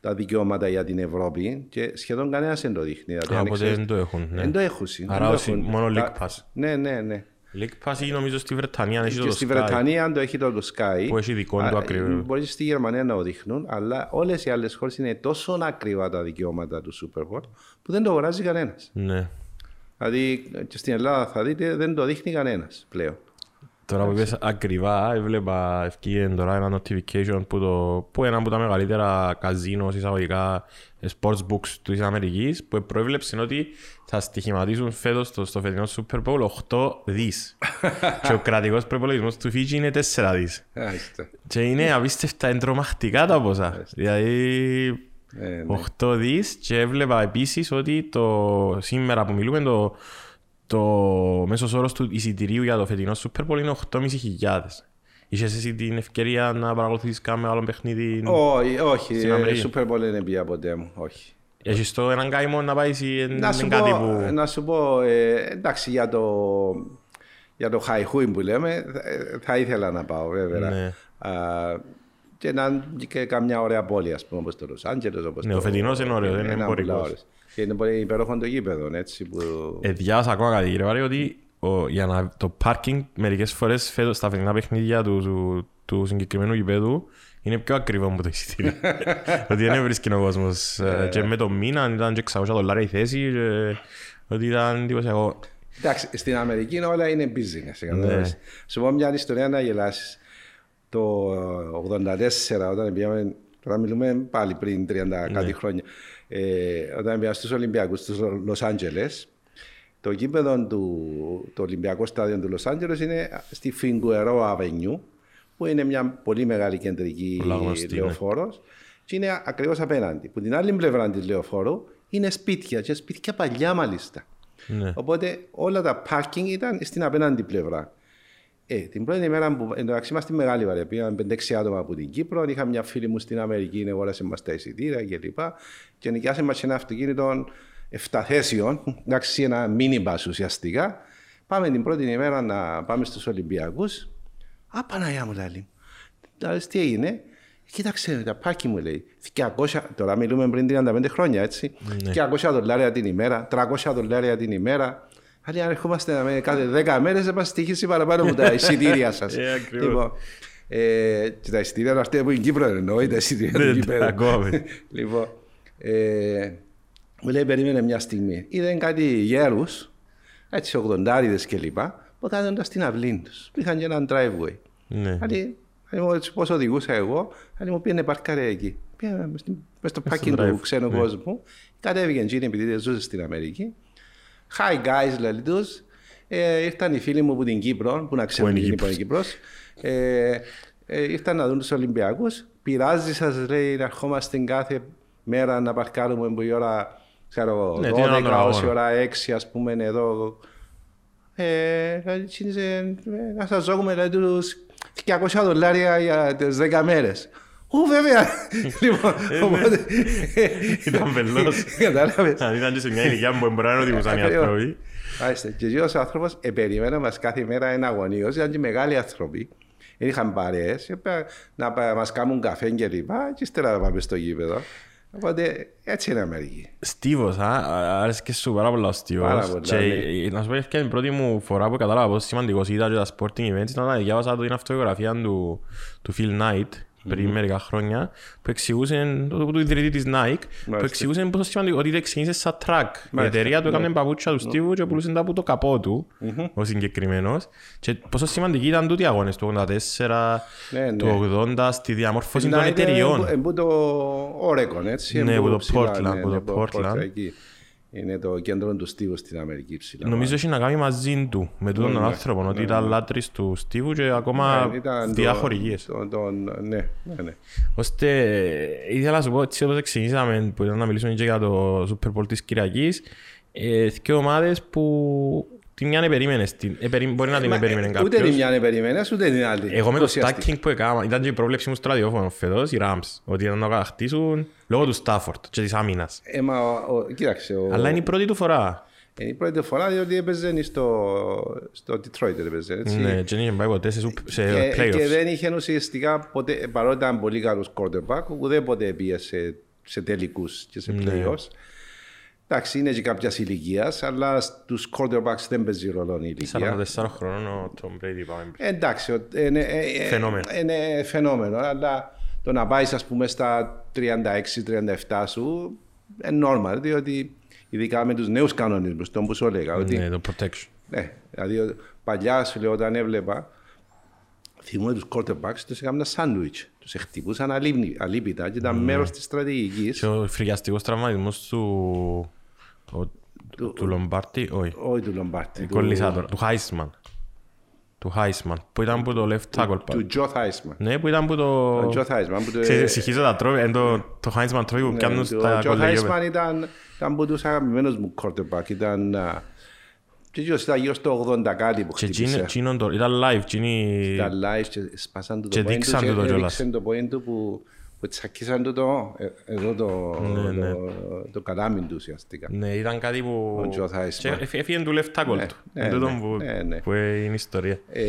τα δικαιώματα για την Ευρώπη και σχεδόν κανένας δεν το δείχνει. Δηλαδή, Α, αν οπότε ξέρεις- δεν το έχουν, ναι. Δεν το έχουν. δεν Άρα το όσοι- έχουν. μόνο Τα- League Pass. Ναι, ναι, ναι. League Pass ή νομίζω στη Βρετανία έχει το Και το στη Sky. Βρετανία το έχει το, το Sky. Που έχει δικό του Α, ακριβώς. Μπορείς στη Γερμανία να το δείχνουν, αλλά όλες οι άλλες χώρες είναι τόσο ακριβά τα δικαιώματα του Super Bowl που δεν το αγοράζει κανένας. Ναι. Δηλαδή και στην Ελλάδα θα δείτε δεν το δείχνει κανένας πλέον. Τώρα που είπες ακριβά, έβλεπα ευκήγεν τώρα ένα notification που, το, που ένα από τα μεγαλύτερα καζίνος εισαγωγικά sports books της Αμερικής που προέβλεψε ότι θα στοιχηματίσουν φέτος στο, στο φετινό Super Bowl 8 δις. και ο κρατικός προϋπολογισμός του Φίτζη είναι 4 δις. Άιστε. Και είναι απίστευτα εντρομακτικά τα ποσά. Δηλαδή Ε, ναι. 8 δις και έβλεπα επίσης ότι το, σήμερα που μιλούμε το, το μέσος όρος του εισιτηρίου για το φετινό Super Bowl είναι 8.500. Είχες εσύ την ευκαιρία να παρακολουθήσεις κάποιο άλλο παιχνίδι. Όχι, όχι. Στην ε, Αμερική; Super Bowl δεν πήγα ποτέ μου. Όχι. Έχεις το έναν καημό να πάεις ή Να είναι σου κάτι πω, που... να σου πω ε, εντάξει για το, για το χαϊχούι που λέμε θα, θα ήθελα να πάω βέβαια. Ναι. Α, και να είναι και καμιά ωραία πόλη, ας πούμε, όπως το Λος Άντζελος. Όπως Ναι, το, ο φετινός είναι ωραίο, δεν είναι ένα εμπορικός. πολλά ώρες. Και είναι πολύ υπέροχο το γήπεδο, έτσι, που... Ε, διάβασα ακόμα κάτι κύριε Βάρη ότι ο, για να, το πάρκινγκ μερικές φορές φέτος στα φετινά παιχνίδια του, του, του συγκεκριμένου γηπέδου είναι πιο ακριβό από το εισιτήριο. ότι δεν βρίσκει ο κόσμος. Ε, και με το μήνα ήταν και 600 δολάρια η θέση. Και, ότι ήταν εντυπωσιακό. Εντάξει, στην Αμερική όλα είναι business. Ναι. καταλαβαίνεις. Σου πω μια ιστορία να γελάσεις. Το 84 όταν πήγαμε, τώρα μιλούμε πάλι πριν 30 Ναι. κάτι χρόνια, ε, όταν πήγαμε στους Ολυμπιακούς, στους Λος Άντζελες, το γήπεδο του, το Ολυμπιακό στάδιο του Λος Άντζελες είναι στη Φιγκουερό Avenue, που είναι μια πολύ μεγάλη κεντρική Πολλά γνωστή, ναι. λεωφόρος Και είναι ακριβώς απέναντι. Που την άλλη πλευρά της λεωφόρου είναι σπίτια και σπίτια παλιά μάλιστα. Ναι. Οπότε όλα τα πάρκινγκ ήταν στην απέναντι πλευρά. Ε, την πρώτη ημέρα που εντάξει είμαστε μεγάλη βαρέα, πήγαμε 5-6 άτομα από την Κύπρο. Είχα μια φίλη μου στην Αμερική, αγόρασε μας τα εισιτήρια κλπ. Και νοικιάσε μας ένα αυτοκίνητο 7 θέσεων, εντάξει, ένα μίνι μπας ουσιαστικά. Πάμε την πρώτη ημέρα να πάμε στους Ολυμπιακούς. Α, Παναγιά μου λέει. Δηλαδή, τι έγινε; Κοίταξε, τα πάκι μου λέει. 200, τώρα μιλούμε πριν 35 χρόνια, έτσι. Ναι. 200 δολάρια την ημέρα, 300 δολάρια την ημέρα. Ali, αν ερχόμαστε με κάθε 10 μέρες, θα μας τυχήσει παραπάνω από τα εισιτήρια σας. Ε, ακριβώς. λοιπόν, ε, και τα εισιτήρια είναι αυτά που είναι Κύπρο, εννοεί τα εισιτήρια Ναι, του γηπέδου. ακόμη. λοιπόν, ε, μου λέει, περίμενε μια στιγμή. Είδαν κάτι γέρους, έτσι, ογδοντάριδες κλπ. Που κάθονταν στην αυλή του. Είχαν και έναν driveway. Ναι. Ali, Ali μου έτσι πώς οδηγούσα εγώ, Ali μου πήγαινε παρκάρε εκεί. Πήγαινε μες στην- μες στο πάρκινγκ drive, του ξένου ναι. κόσμου. Κατέβηκε εκείνη επειδή δεν ζούσε στην Αμερική. Hi guys, λέει τους. Ε, ήρθαν οι φίλοι μου από την Κύπρο, που να ξέρουν είναι τι είναι που είναι Κύπρος. Ε, ε, ήρθαν να δουν τους Ολυμπιακούς. Πειράζει σας, λέει, να ερχόμαστε κάθε μέρα να παρκάρουμε που η ώρα, ξέρω εγώ, Ναι, την ώρα των 12 ως η αγώνων. ώρα 6, ας πούμε, εδώ ε, έτσι είναι σε- ε, να σας ζώγουμε δηλαδή, τους 200 δολάρια για τις 10 μέρες. Ού, βέβαια. λοιπόν, οπότε... Ήταν βελός. Κατάλαβες. Αν ήταν και σε μια ηλικία που μπορεί να οδηγούσαν οι Ακριβώς. άνθρωποι. Μάλιστα. Και ο άνθρωπος επερίμενε μας κάθε μέρα ένα αγωνίος, ήταν και μεγάλοι άνθρωποι. Δεν είχαν παρέες, έπρεπε να πα- μας κάνουν καφέ και λοιπά και ύστερα να πάμε στο γήπεδο. Οπότε έτσι είναι η Αμερική. Στίβος, α, άρεσε και σου πάρα πολλά ο Στίβος. Πάρα πολλά, Και ναι. ε, να σου πω η την πρώτη μου φορά που κατάλαβα πόσο σημαντικός ήταν και τα sporting events ήταν όταν διάβασα την αυτογραφία του, του Phil Knight πριν μερικά χρόνια που εξηγούσε, του του ιδρυτή της Nike, που Μάλιστα. εξηγούσε πόσο σημαντικό ότι ξεκίνησε σαν track. Η Μάλιστα, εταιρεία του ναι. έκανε παπούτσια του Στίβου και πουλούσε τα από το καπό του, ο συγκεκριμένος. Και πόσο σημαντικοί ήταν τούτοι οι αγώνες του 84, Ναι, ναι. του 80, στη διαμόρφωση των Να είναι εταιριών. εμπού- εμπού το Oregon, έτσι. Ναι, εμπού που το ψηλά, Portland, ναι, που ναι, το Portland. εκεί. Είναι το κέντρο του Στίβου στην Αμερική ψηλά. Νομίζω έχει να κάνει μαζί του, με τούτον τον Ναι, άνθρωπο, ναι, ότι ναι, ήταν ναι. λάτρης του Στίβου και ακόμα Ναι, ήταν το- διαχορηγίες. το- τον- Ναι, ναι, ναι. Ώστε ε, ήθελα να σου πω έτσι όπως ξεκινήσαμε που ήταν να μιλήσουμε και για το Super Bowl της Κυριακής ε, και ομάδες που τη μια δεν περίμενες, την- ε, περί- μπορεί να την Μα, περίμενε ε, Ούτε την κάποιος. μια είναι περιμένες, ούτε την άλλη. Εγώ με το Ουσιαστικά. stacking που έκανα, ήταν και η πρόβλεψη μου στο ραδιόφωνο φέτος, οι Rams, ότι ήταν να κατακτήσουν λόγω του Stafford και της άμυνας. Ε, μα, ο- ο- κοίταξε, ο- Αλλά είναι η πρώτη του φορά. είναι η πρώτη φορά διότι έπαιζε στο, στο Detroit, έπαιζε, έτσι. Ναι, και δεν είχε πάει ποτέ σε, σουπ- σε και, και playoffs. δεν είχε ουσιαστικά ποτέ, παρότι ήταν πολύ καλός quarterback, ουδέποτε πήγε σε, σε τελικούς και σε Ναι. Playoffs. Εντάξει, είναι και κάποιας ηλικίας, αλλά στους quarterbacks δεν παίζει ρόλο η ηλικία. 44 χρόνων ο Tom Brady πάμε. Ε, Εντάξει, ο- είναι, ε, ε, Φαινόμενο. είναι φαινόμενο, αλλά το να πάεις ας πούμε στα 36-37 σου είναι normal, διότι ειδικά με τους νέους κανονισμούς, τον που σου έλεγα, ότι Ναι, το protection. ναι, δηλαδή ο- παλιάς σου λέω όταν έβλεπα θυμούμαι τους quarterbacks τους έκαναν σάντουιτς, τους χτυπούσαν αλίμνη- αλίπητα και ήταν μέρος της στρατηγικής. Και ο φρικιαστικός τραυματισμός του... ο- του Λομπάρτη, όχι. Όχι του Λομπάρτη, του, Κολλήσα τώρα. Του Χάισμαν. Του Χάισμαν. Που ήταν που το left tackle του πάλι. Τζο Θάισμαν. Ναι, που ήταν που το... Ο Τζο Θάισμαν που το... Ξέρεις, συγχύζω τα τρώει, εν το, το Χάισμαν τρώει που πιάνουν Ναι, στα Ο Τζο κολλήγια. Θάισμαν ήταν, ήταν από τους αγαπημένους μου quarterback. Ήταν, α, και γύρω στα γύρω στο 80 κάτι που Και χτύπησε. εκείνο- εκείνον το- ήταν live, εκείνη... Ήταν live και σπάσαν του Και το point τους δείξαν του το και κιόλας. έδειξαν το point του που, που τσακίσαν του το, ε, εδώ το, Ναι, ναι. το, το καλάμι του ουσιαστικά. Ναι, ήταν κάτι που... Ο Τζο Θάισμαν. Και εφ- Έφυγε του left tackle του. ναι, Εν τούτον ναι, που- ναι, ναι. Που είναι η ιστορία. Ε,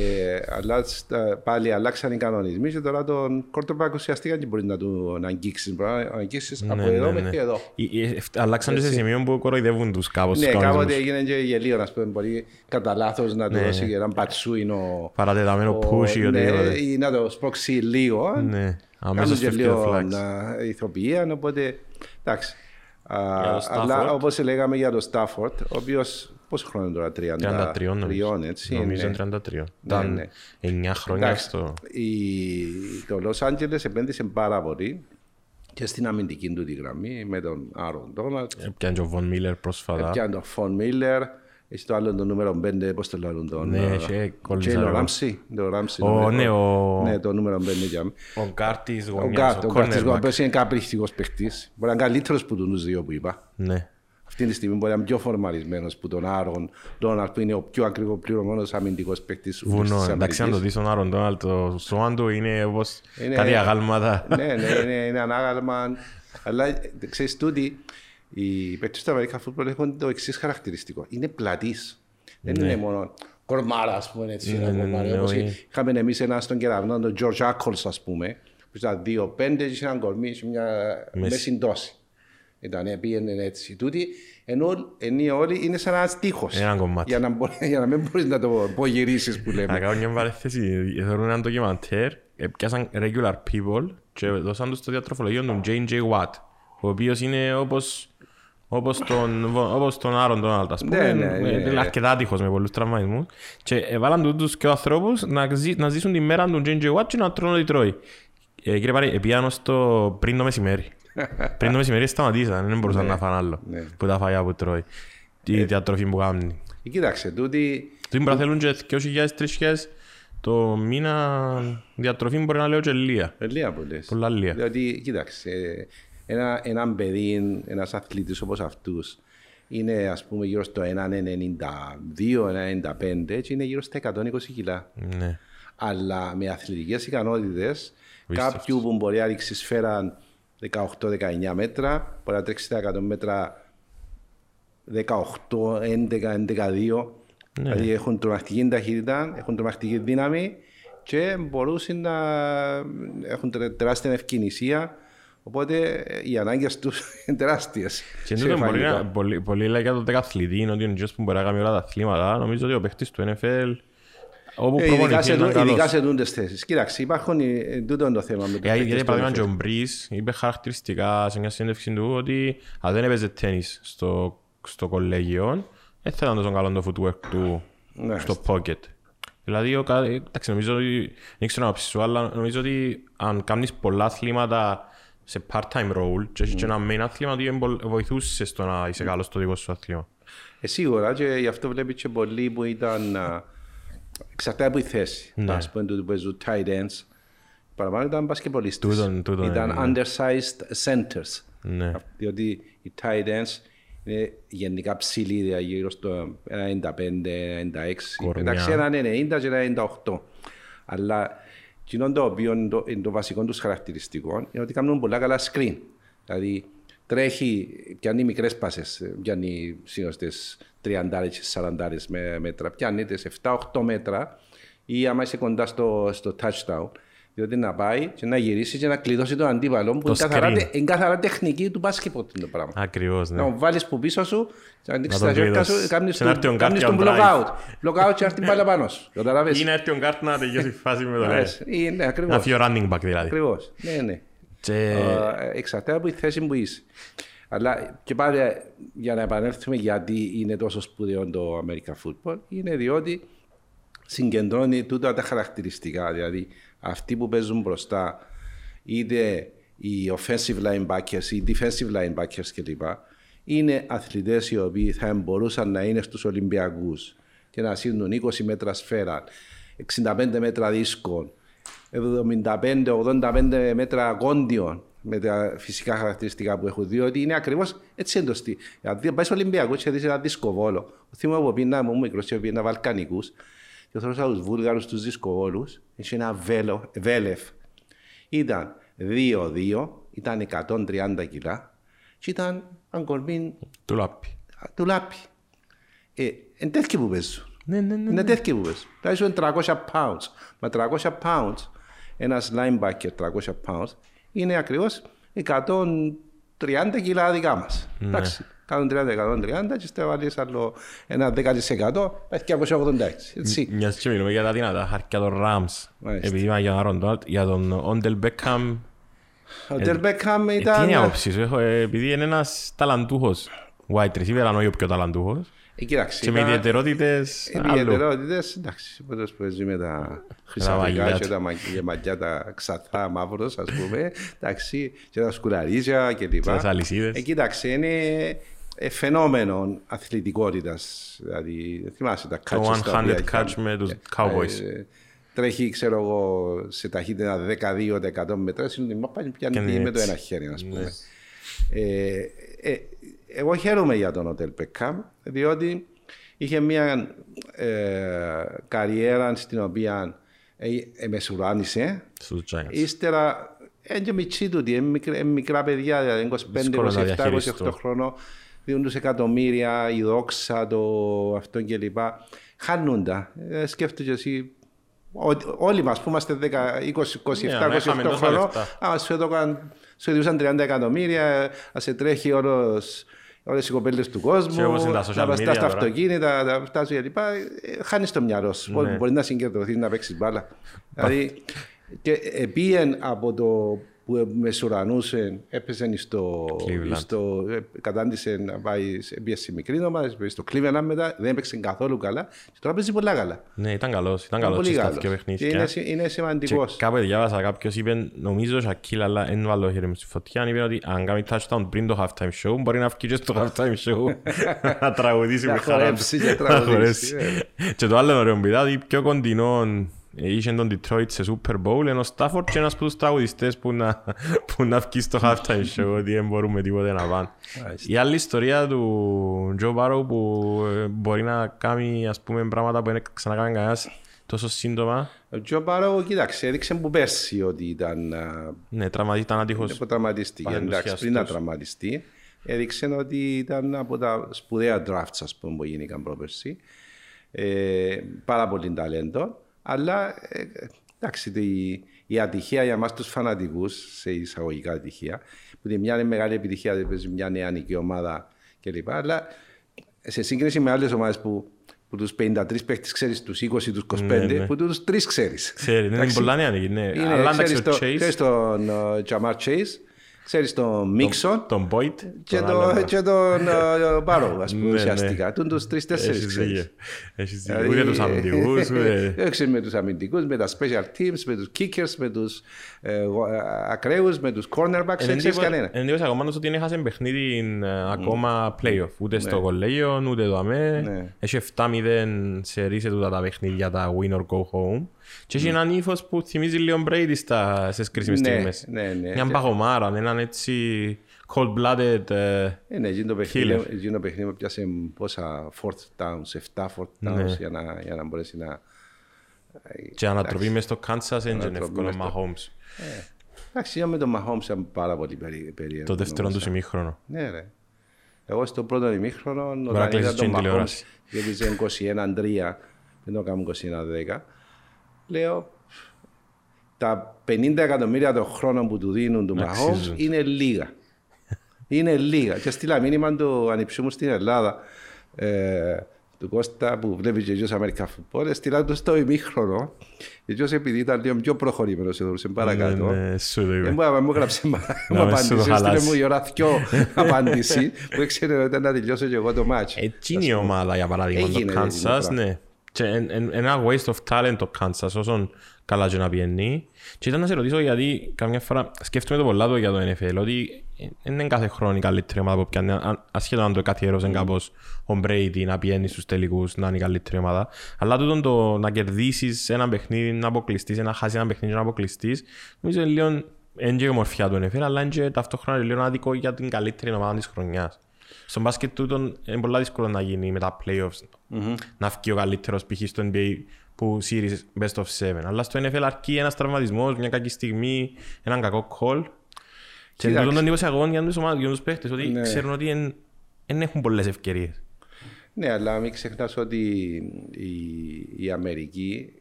αλλά στα- πάλι αλλάξαν οι κανονισμοί και τώρα τον quarterback ουσιαστικά δεν μπορεί να του να αγγίξεις. Μπορεί να αγγίξεις από Ναι, εδώ ναι, μέχρι ναι. εδώ. Ε, ε, εφ- Αλλάξαν και σε σημείο που κοροϊδεύουν τους κάπως τους Ναι, κάποτε κανονισμούς. έγινε και γελίο, να πούμε, μπορεί κατά λάθος να του Ναι, δώσει ναι. έναν πατσούινο. Παρατεταμένο push ή οτιδήποτε. ναι, ή να το σπρώξει λίγο. Ναι, Κάνουν αμέσως και φεύγει ο λίγο flags. να ηθοποιία, οπότε εντάξει. Α, Για το αλλά Stafford. όπως λέγαμε για το Στάφορτ, ο οποίος πόσο χρόνο είναι τώρα, 33, 33 νομίζω. έτσι. Νομίζω ναι. 33. Ήταν ναι. 9 χρόνια Εντάξει, στο... η- το Los Angeles επένδυσε πάρα πολύ και στην αμυντική του τη γραμμή με τον Άρον Ντόναλτ. Πιάνε και ο Von Miller πρόσφατα. Πιάνε τον Φον Μίλλερ. Έχει το άλλο το νούμερο 5, πώς το λένε τον... Ναι, ε, έχει κόλλησα Τζέιλο εγώ. Ράμσι. Το Ράμσι. Ο, νομίζω. ναι, ο- Ναι, το νούμερο 5 για μí. Ο Γκάρτης Ο γωνιάς, Γκάρτ, ο ο Γκάρτης cornerback. Γουαμπές είναι καταπληκτικός παίχτης. Μπορεί να είναι καλύτερος που τους δύο που είπα. Ναι. Αυτή τη στιγμή μπορεί να είναι πιο φορμαρισμένος που τον Άρον Ντόναλτ που είναι ο πιο ακριβοπληρωμένος αμυντικός παίχτης ούτως της Βουνό. Εντάξει, αν το Αμερικής. δεις τον Άρον Ντόναλτ, το σώμα του είναι όπως Είναι- κάτι αγάλματα. ναι, ναι, είναι, είναι ανάγαλμα. Αλλά ε, ξέρεις τούτοι, οι παίκτες του Αμερικά Φούτμπολ έχουν το εξής χαρακτηριστικό. Είναι πλατής. Δεν είναι μόνο κορμάρα, ας πούμε, έτσι. Ναι, ένα ναι, κορμάρι. ναι, Όπως όχι. είχαμε εμείς ένα στον κεραυνό, τον George Ackles, ας πούμε, που ήταν δύο πέντες και είχε έναν κορμί σε μια Μέση. μέση δόση. Ήταν, πήγαινε έτσι. Τούτοι, ενώ ενώ όλοι είναι σαν ένας τείχος. Ένα κομμάτι. Για να, μπορεί, για να μην μπορείς να το απογυρίσεις που Να λέμε. κάνω μια παρέθεση. Θεωρούν ένα ντοκιμαντέρ, ε, πιάσαν regular people και δώσαν τους το διατροφολογείο του J.J. Watt, ο οποίος είναι όπως, όπως τον, όπως τον Άρον Ντόναλτ, ας πούμε. Ναι, ναι, ναι. Ε, Είναι αρκετά άτυχος με πολλούς τραυματισμούς. Και έβαλαν του τους και ο ανθρώπους να, ζει, να ζήσουν τη μέρα του J.J. Watt και να τρώνε ό,τι τρώει. Ε, κύριε Πάρη, επίανο στο πριν το μεσημέρι. πριν το μεσημέρι σταματήσαν, δεν μπορούσαν να φάνε άλλο. ναι. Που τα φαγιά που τρώει. Τη διατροφή που κάνει. Ε, Κοίταξε, τούτοι Του μπορεί να θέλουν και 2.000-3.000 το μήνα διατροφή μπορεί να λέω και λίγα. Ε, Λίγα που λες. Πολλά λίγα. Διότι, κοίταξε, ένα, έναν παιδί, ένας αθλητής όπως αυτούς, είναι ας πούμε γύρω στο 1,92-1,95 και είναι γύρω στα 120 κιλά. Ναι. Αλλά με αθλητικές ικανότητες, Πίστευτος. κάποιου που μπορεί να ρίξει σφαίρα 18-19 μέτρα, μπορεί να τρέξει τα 100 μέτρα 18, 11, 11, 2. Δηλαδή έχουν τρομακτική ταχύτητα, έχουν τρομακτική δύναμη και μπορούσαν να έχουν τε- τεράστια ευκαινησία. Οπότε ε, οι ανάγκες τους είναι τεράστιες. Και τούτο μπορεί να... Πολύ, πολύ λέει για τον δεκαθλητή είναι ότι είναι ο που μπορεί να κάνει όλα τα αθλήματα. Νομίζω ότι ο παίχτης του NFL όπου Ε, ειδικά σε, προπονηθεί είναι τού- ειδικά καλός. σε τούντες θέσεις. Κοίταξε, υπάρχουν, ε, ε, τούτο είναι το θέμα με το Ε, Γιατί παράδειγμα και ο Μπρις είπε χαρακτηριστικά σε μια συνέντευξη του ότι αν δεν έπαιζε τέννις στο, στο κολέγιο δεν θα ήταν τόσο καλό το footwork του Ναι. στο pocket. Δηλαδή, ο, κα- ε, εντάξει, νομίζω ότι, δεν ξέρω να σου, αλλά νομίζω ότι αν κάνεις πολλά αθλήματα σε part-time role και έχεις και ένα main αθλήμα, ότι εμπολ- βοηθούσε στο να είσαι καλός στο δικό σου αθλήμα. Ε, σίγουρα και γι' αυτό βλέπεις και πολλοί που ήταν. α, Εξαρτάται από η θέση. Ναι. Α πούμε, τούτοι που παίζουν tight ends. Παραπάνω ήταν μπασκεπολίστες. Τούτον- τούτον Ήταν είναι, undersized centers. Ναι. Διότι οι tight ends είναι γενικά ψηλοί, δηλαδή γύρω στο 95-96. Κορμιά. Εντάξει, ένα 90 και ένα 98. Αλλά εκείνο το οποίος είναι το, είναι το βασικό τους χαρακτηριστικό είναι ότι κάνουν πολλά καλά screen. Δηλαδή τρέχει, πιάνει μικρές πάσες, πιάνει συνήθως τις 30 και 40 με- μέτρα, πιάνει τις 7-8 μέτρα ή άμα είσαι κοντά στο, στο touchdown, διότι να πάει και να γυρίσει και να κλειδώσει τον αντίπαλο που Το είναι καθαρά, screen. τε- είναι καθαρά τεχνική του μπάσκετ το πράγμα. Ακριβώς, Να ναι. τον βάλεις που πίσω σου, και να ανοίξεις τον τα χέρια κλειδώσεις. σου, κάνεις Και να έρθει ο τον- Γκάρτ κάνεις για τον drive. block out. Block out και να έρθει την μπάλα πάνω σου. Καταλάβες. Ή να έρθει ο Γκάρτ να τελειώσει η φάση με το λέει. Αρέσει. Είναι Να ακριβώς. φύγει ο running back δηλαδή. Ακριβώς. Ναι, ναι. Και... Ε, Εξαρτάται από τη θέση που είσαι. Αλλά και πάλι για να επανέλθουμε γιατί είναι τόσο σπουδαίο το American Football, είναι διότι συγκεντρώνει τούτα τα χαρακτηριστικά. Δηλαδή αυτοί που παίζουν μπροστά, είτε οι offensive linebackers, οι defensive linebackers κλπ. Είναι αθλητές οι οποίοι θα μπορούσαν να είναι στους Ολυμπιακούς και να σύρνουν 20 μέτρα σφαίρα, 65 μέτρα δίσκων, 75-85 μέτρα κόντιων με τα φυσικά χαρακτηριστικά που έχουν, διότι είναι ακριβώς έτσι εντοστή. Δηλαδή, πάεις στο Ολυμπιακό και δεις ένα δισκοβόλο. Θυμάμαι που πήγαινα μου μικρός και πήγαινα Βαλκανικούς και θέλω του Βούλγαρου του δισκοβόλου. Είχε ένα βέλο, βέλεφ. Ήταν 2-2, ήταν 130 κιλά και ήταν αν κορμί Του λάπη. του λάπη. Ε, είναι τέτοιοι που παίζουν. Ναι, ναι, ναι. Είναι τέτοιοι που παίζουν. Δηλαδή είναι 300 pounds. Με 300 pounds, ένας linebacker 300 pounds, είναι ακριβώς 130 κιλά δικά μας. Ναι. Εντάξει. 130-130 και στο βάλεις άλλο ένα 10% πάει 286. Έτσι. Μιας και μιλούμε για τα δυνατά χάρια των Rams. Μάλιστα. Επειδή είπαμε για τον Άρον Ντόναλτ, για τον Όντελ Μπέκαμ. Ο Del Beckham Τι ήταν... είναι η άποψη σου, έχω, ε, επειδή είναι ένας ταλαντούχος wide receiver, αν όχι ο πιο ταλαντούχος. Ε, κοίταξε, Και με ήταν- ιδιαιτερότητες Οι άλλου. ιδιαιτερότητες, εντάξει, πρώτος που παίζει με τα χρυσαφικά μαλλιά και του. τα μαγ- μαλλιά τα ξαθά μαύρος, ας πούμε, εντάξει, και τα σκουραρίζια και λοιπά. τις αλυσίδες. Ε, κοίταξε, είναι, ε, φαινόμενο αθλητικότητας. Δηλαδή, θυμάσαι τα Το catches τα 100 οποία catch είχαν. με τους Ε, Cowboys. ε, τρέχει, ξέρω εγώ, σε ταχύτητα 12-100 μέτρα, είναι την μάπα και πιάνει Και τη είναι με το έτσι. ένα χέρι, ας πούμε. Ναι. Ε, ε, εγώ χαίρομαι για τον Οτέλ Πεκάμ, διότι είχε μια ε, καριέρα στην οποία ε, ε, μεσουράνησε. Στους Giants. Ύστερα, είναι και μητσί τούτοι, είναι μικρά, είναι μικρά παιδιά, δηλαδή Δύσκολο να 25, 27, 28 διαχειριστούν. Χρόνο, δίνουν τους εκατομμύρια, η δόξα, το αυτό κλπ. Χάνουν τα. Ε, σκέφτομαι εσύ, ότι όλοι μας που είμαστε 10, 20, 27, Ναι, αν είχαμε 28 τόσα χρόνο, λεφτά. άμα σου έδωκαν, σου έδιωσαν 30 εκατομμύρια, να σε τρέχει όλος, όλες οι κοπέλες του Και όπως κόσμου, είναι τα να social πας media στα τώρα. αυτοκίνητα, να φτάσεις κλπ. Ε, Χάνεις το μυαλό σου. Μπορεί- Ναι. Μπορεί να συγκεντρωθείς να παίξεις μπάλα. δηλαδή, και επίεν από το που μεσουρανούσε, έπαιζε στο, Cleveland. στο ε, κατάντησε να πάει σε πήγε σε μικρή ομάδα, πήγε στο Cleveland μετά, δεν έπαιξε καθόλου καλά. Και τώρα παίζει πολλά καλά. Ναι, ήταν καλός. Ήταν Είναι καλός πολύ και στα καλός. δύο Και παιχνίδια. Είναι, συ- είναι Και σημαντικός. κάπου διάβασα κάποιος είπε, νομίζω ο Σακίλ, αλλά δεν βάλω το χέρι μου στη φωτιά, είπε ότι αν κάνει touchdown πριν το halftime show, μπορεί να βγει και στο halftime show να τραγουδήσει Να με χαρά του. χορέψει και Να τραγουδήσει, χορέψει. Και το άλλο ωραίο μπιτά, ότι πιο κοντινό είχε τον Detroit σε Super Bowl, ενώ ο Stafford και ένας από τους τραγουδιστές που να, που να βγει στο halftime show, ότι δεν μπορούμε τίποτε να πάνε. Η άλλη ιστορία του Joe Barrow που ε, μπορεί να κάνει ας πούμε πράγματα που δεν ξανακάνει κανένας τόσο σύντομα. Ο Τζο Μπάρο, κοίταξε, έδειξε που πέρσι ότι ήταν α, Ναι, τραυματί- ήταν άτυχος. που τραυματίστηκε. Εντάξει, Πανενθουσιαστός. πριν να τραυματιστεί, έδειξε ότι ήταν από τα σπουδαία drafts ας πούμε, που γίνηκαν πρόπερσι. Ε, πάρα πολύ ταλέντο. Αλλά ε, εντάξει, η, η ατυχία για εμάς τους φανατικούς, σε εισαγωγικά ατυχία, που τη μια είναι μεγάλη επιτυχία, δεν παίζει μια νεανική ομάδα κλπ. Αλλά σε σύγκριση με άλλες ομάδες που, που τους 53 παίχτες ξέρεις, τους 20, τους 25, Ναι, ναι. που τους τρεις ξέρεις. Ξέρει, δεν είναι πολλά νεανική, ναι. Είναι, Αλλά εντάξει ξέρεις, ο το, Chase, ξέρεις τον uh, Jamar Chase, ξέρεις τον Mixon τον Boyd, και, τον το, άλλον. και τον uh, Barrow, ας πούμε, Ναι, ουσιαστικά. Τον τους τρεις-τέσσερις Έχεις ξέρεις. δίκιο. Έχεις δίκιο. Δηλαδή, Ούτε τους αμυντικούς, ούτε... Δεν ξέρεις με τους αμυντικούς, με τα special teams, με τους kickers, με τους ε, εγώ, ε, ακραίους, με τους cornerbacks, δεν ξέρεις κανένα. Εντύπωση ακόμα ότι δεν έχασε παιχνίδι ε, ακόμα playoff. Ούτε στο κολέγιο, ούτε το αμέ. Ναι. Έχει 7-0 σε ρίσε τούτα τα παιχνίδια, τα win or go home. Και έχει έναν ύφος που θυμίζει λίγο Brady στα, στις κρίσιμες Ναι, στιγμές. ναι, ναι. Μια παγωμάρα, έναν έτσι cold-blooded... ε, Ε, ναι, εκείνο το παιχνίδι, Killer. εκείνο το παιχνίδι πιάσε πόσα fourth downs, 7 fourth Ναι. downs για, να, για να μπορέσει να... Και ανατροπή μες στο Kansas δεν είναι Ανατροπή εύκολο μες στο- Mahomes. Εντάξει, με τον Mahomes ήταν πάρα πολύ περί- περίεργο. Το δεύτερο του νομίζω. ημίχρονο. Ναι, ρε. Εγώ στο πρώτο ημίχρονο, να όταν κλείσεις είδα τον την Mahomes, τηλεόραση. γιατί είσαι 21-3, δεν το κάνουμε 21-10, λέω, τα 50 εκατομμύρια των χρόνων που του δίνουν του Mahomes Αξίζουν. είναι λίγα. είναι λίγα. Και στείλα μήνυμα του ανιψιού μου στην Ελλάδα, ε, του Κώστα που βλέπεις και ο American Football, στείλα του στο ημίχρονο, γιατί επειδή ήταν λίγο πιο προχωρημένος, εδώ παρακάτω. Ναι, ναι, σου το Δεν είπε. μπορεί να μου έγραψε μα- Να μου με σου το απάντηση. Έστειλε χαλάσει. μου η ώρα δυο απάντηση που ήξερε ότι ήταν να τελειώσω και εγώ το μάτς. Έτσι είναι η ομάδα για παράδειγμα το Έγινε, έγινε, Kansas, πράγμα. ναι. Και εν- εν- ένα waste of talent το Kansas όσον καλά και να πιένει. Και ήταν να σε ρωτήσω γιατί καμιά φορά σκέφτομαι το πολλά το για το NFL ότι δεν είναι κάθε χρόνο η καλύτερη ομάδα που πιάνει αν- ασχέτως αν το καθιέρωσε κάπως ο Brady να πιένει στους τελικούς να είναι η καλύτερη ομάδα αλλά τούτο το να κερδίσεις ένα παιχνίδι να αποκλειστείς, να χάσεις ένα παιχνίδι να αποκλειστείς νομίζω είναι λίγο είναι και η ομορφιά του NFL αλλά είναι και ταυτόχρονα λίγο άδικο για την καλύτερη ομάδα της χρονιάς. Στον μπάσκετ τούτον είναι πολύ δύσκολο να γίνει με τα playoffs. Να βγει ο καλύτερος π.χ. στο NBA που series best of seven. Αλλά στο NFL αρκεί ένας τραυματισμός, μια κακή στιγμή, έναν κακό call. Και Κοίταξε. τούτον τον εντυπωσιακό για τους ομάδες, για τους παίχτες, ότι Ναι. ξέρουν ότι δεν έχουν πολλές ευκαιρίες. Ναι, αλλά μην ξεχνάς ότι η, η Αμερική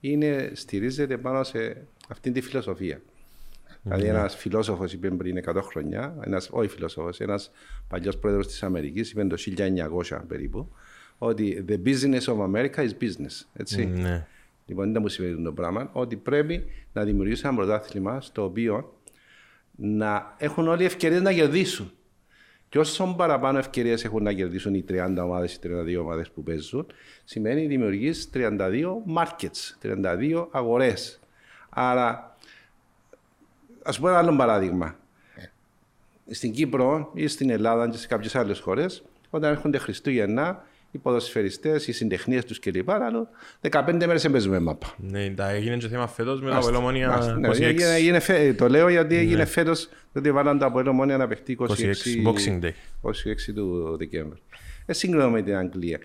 είναι, στηρίζεται πάνω σε αυτήν τη φιλοσοφία. Δηλαδή, ένας φιλόσοφος είπε πριν 100 χρόνια, ένας, όχι φιλόσοφος, ένας παλιός πρόεδρος της Αμερικής είπε το 1900 περίπου, ότι the business of America is business. Έτσι. Ναι. Λοιπόν, δεν μου σημαίνει το πράγμα, ότι πρέπει να δημιουργήσει ένα πρωτάθλημα στο οποίο να έχουν όλοι ευκαιρίες να κερδίσουν. Και όσο παραπάνω ευκαιρίες έχουν να κερδίσουν οι 30 ομάδες, οι 32 ομάδες που παίζουν, σημαίνει δημιουργείς 32 markets, 32 αγορές. Άρα, ας πούμε ένα άλλο παράδειγμα. Στην Κύπρο ή στην Ελλάδα και σε κάποιες άλλες χώρες, όταν έρχονται Χριστούγεννα, οι ποδοσφαιριστές, οι συντεχνίες τους κλπ. Αλλά 15 μέρες δεν παίζουμε μάπα. Ναι, τα έγινε και θέμα φέτος με τα Άστα, Απολομόνια άστα. Ναι, 26. έγινε- έγινε φε- Το λέω γιατί έγινε φέτος, διότι βάλαν τα Απολομόνια να παιχτεί 26, 26, Boxing Day. 26 του Δεκέμβρη. Ε, σύγκρινα με την Αγγλία.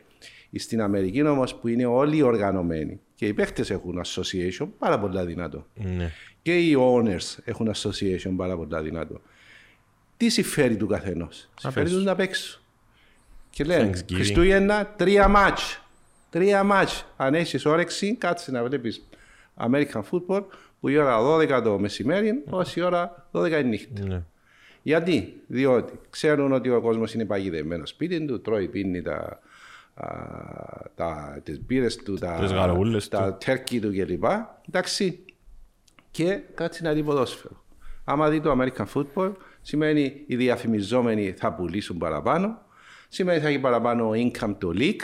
Στην Αμερική όμως που είναι όλοι οργανωμένοι και οι παίχτες έχουν association πάρα πολύ δυνατό. Ναι. Και οι owners έχουν association πάρα πολύ δυνατό. Τι συμφέρει του καθενός; Συμφέρει παίξουν. τους να παίξουν. Και λένε Thanksgiving. Χριστούγεννα τρία μάτς. Τρία μάτς. Αν έχεις όρεξη, κάτσε να βλέπεις American football που η ώρα 12 το μεσημέρι, όση ώρα 12 η νύχτα. Ναι. Γιατί, διότι ξέρουν ότι ο κόσμος είναι παγιδευμένο σπίτι του, τρώει, πίνει τα, α, τα, τις μπύρες του, τα, Τις γαραγούλες τα τέρκι του κλπ. Εντάξει, και κάτσει να δει ποδόσφαιρο. Άμα δει το American football, σημαίνει οι διαφημιζόμενοι θα πουλήσουν παραπάνω, σημαίνει θα έχει παραπάνω income το league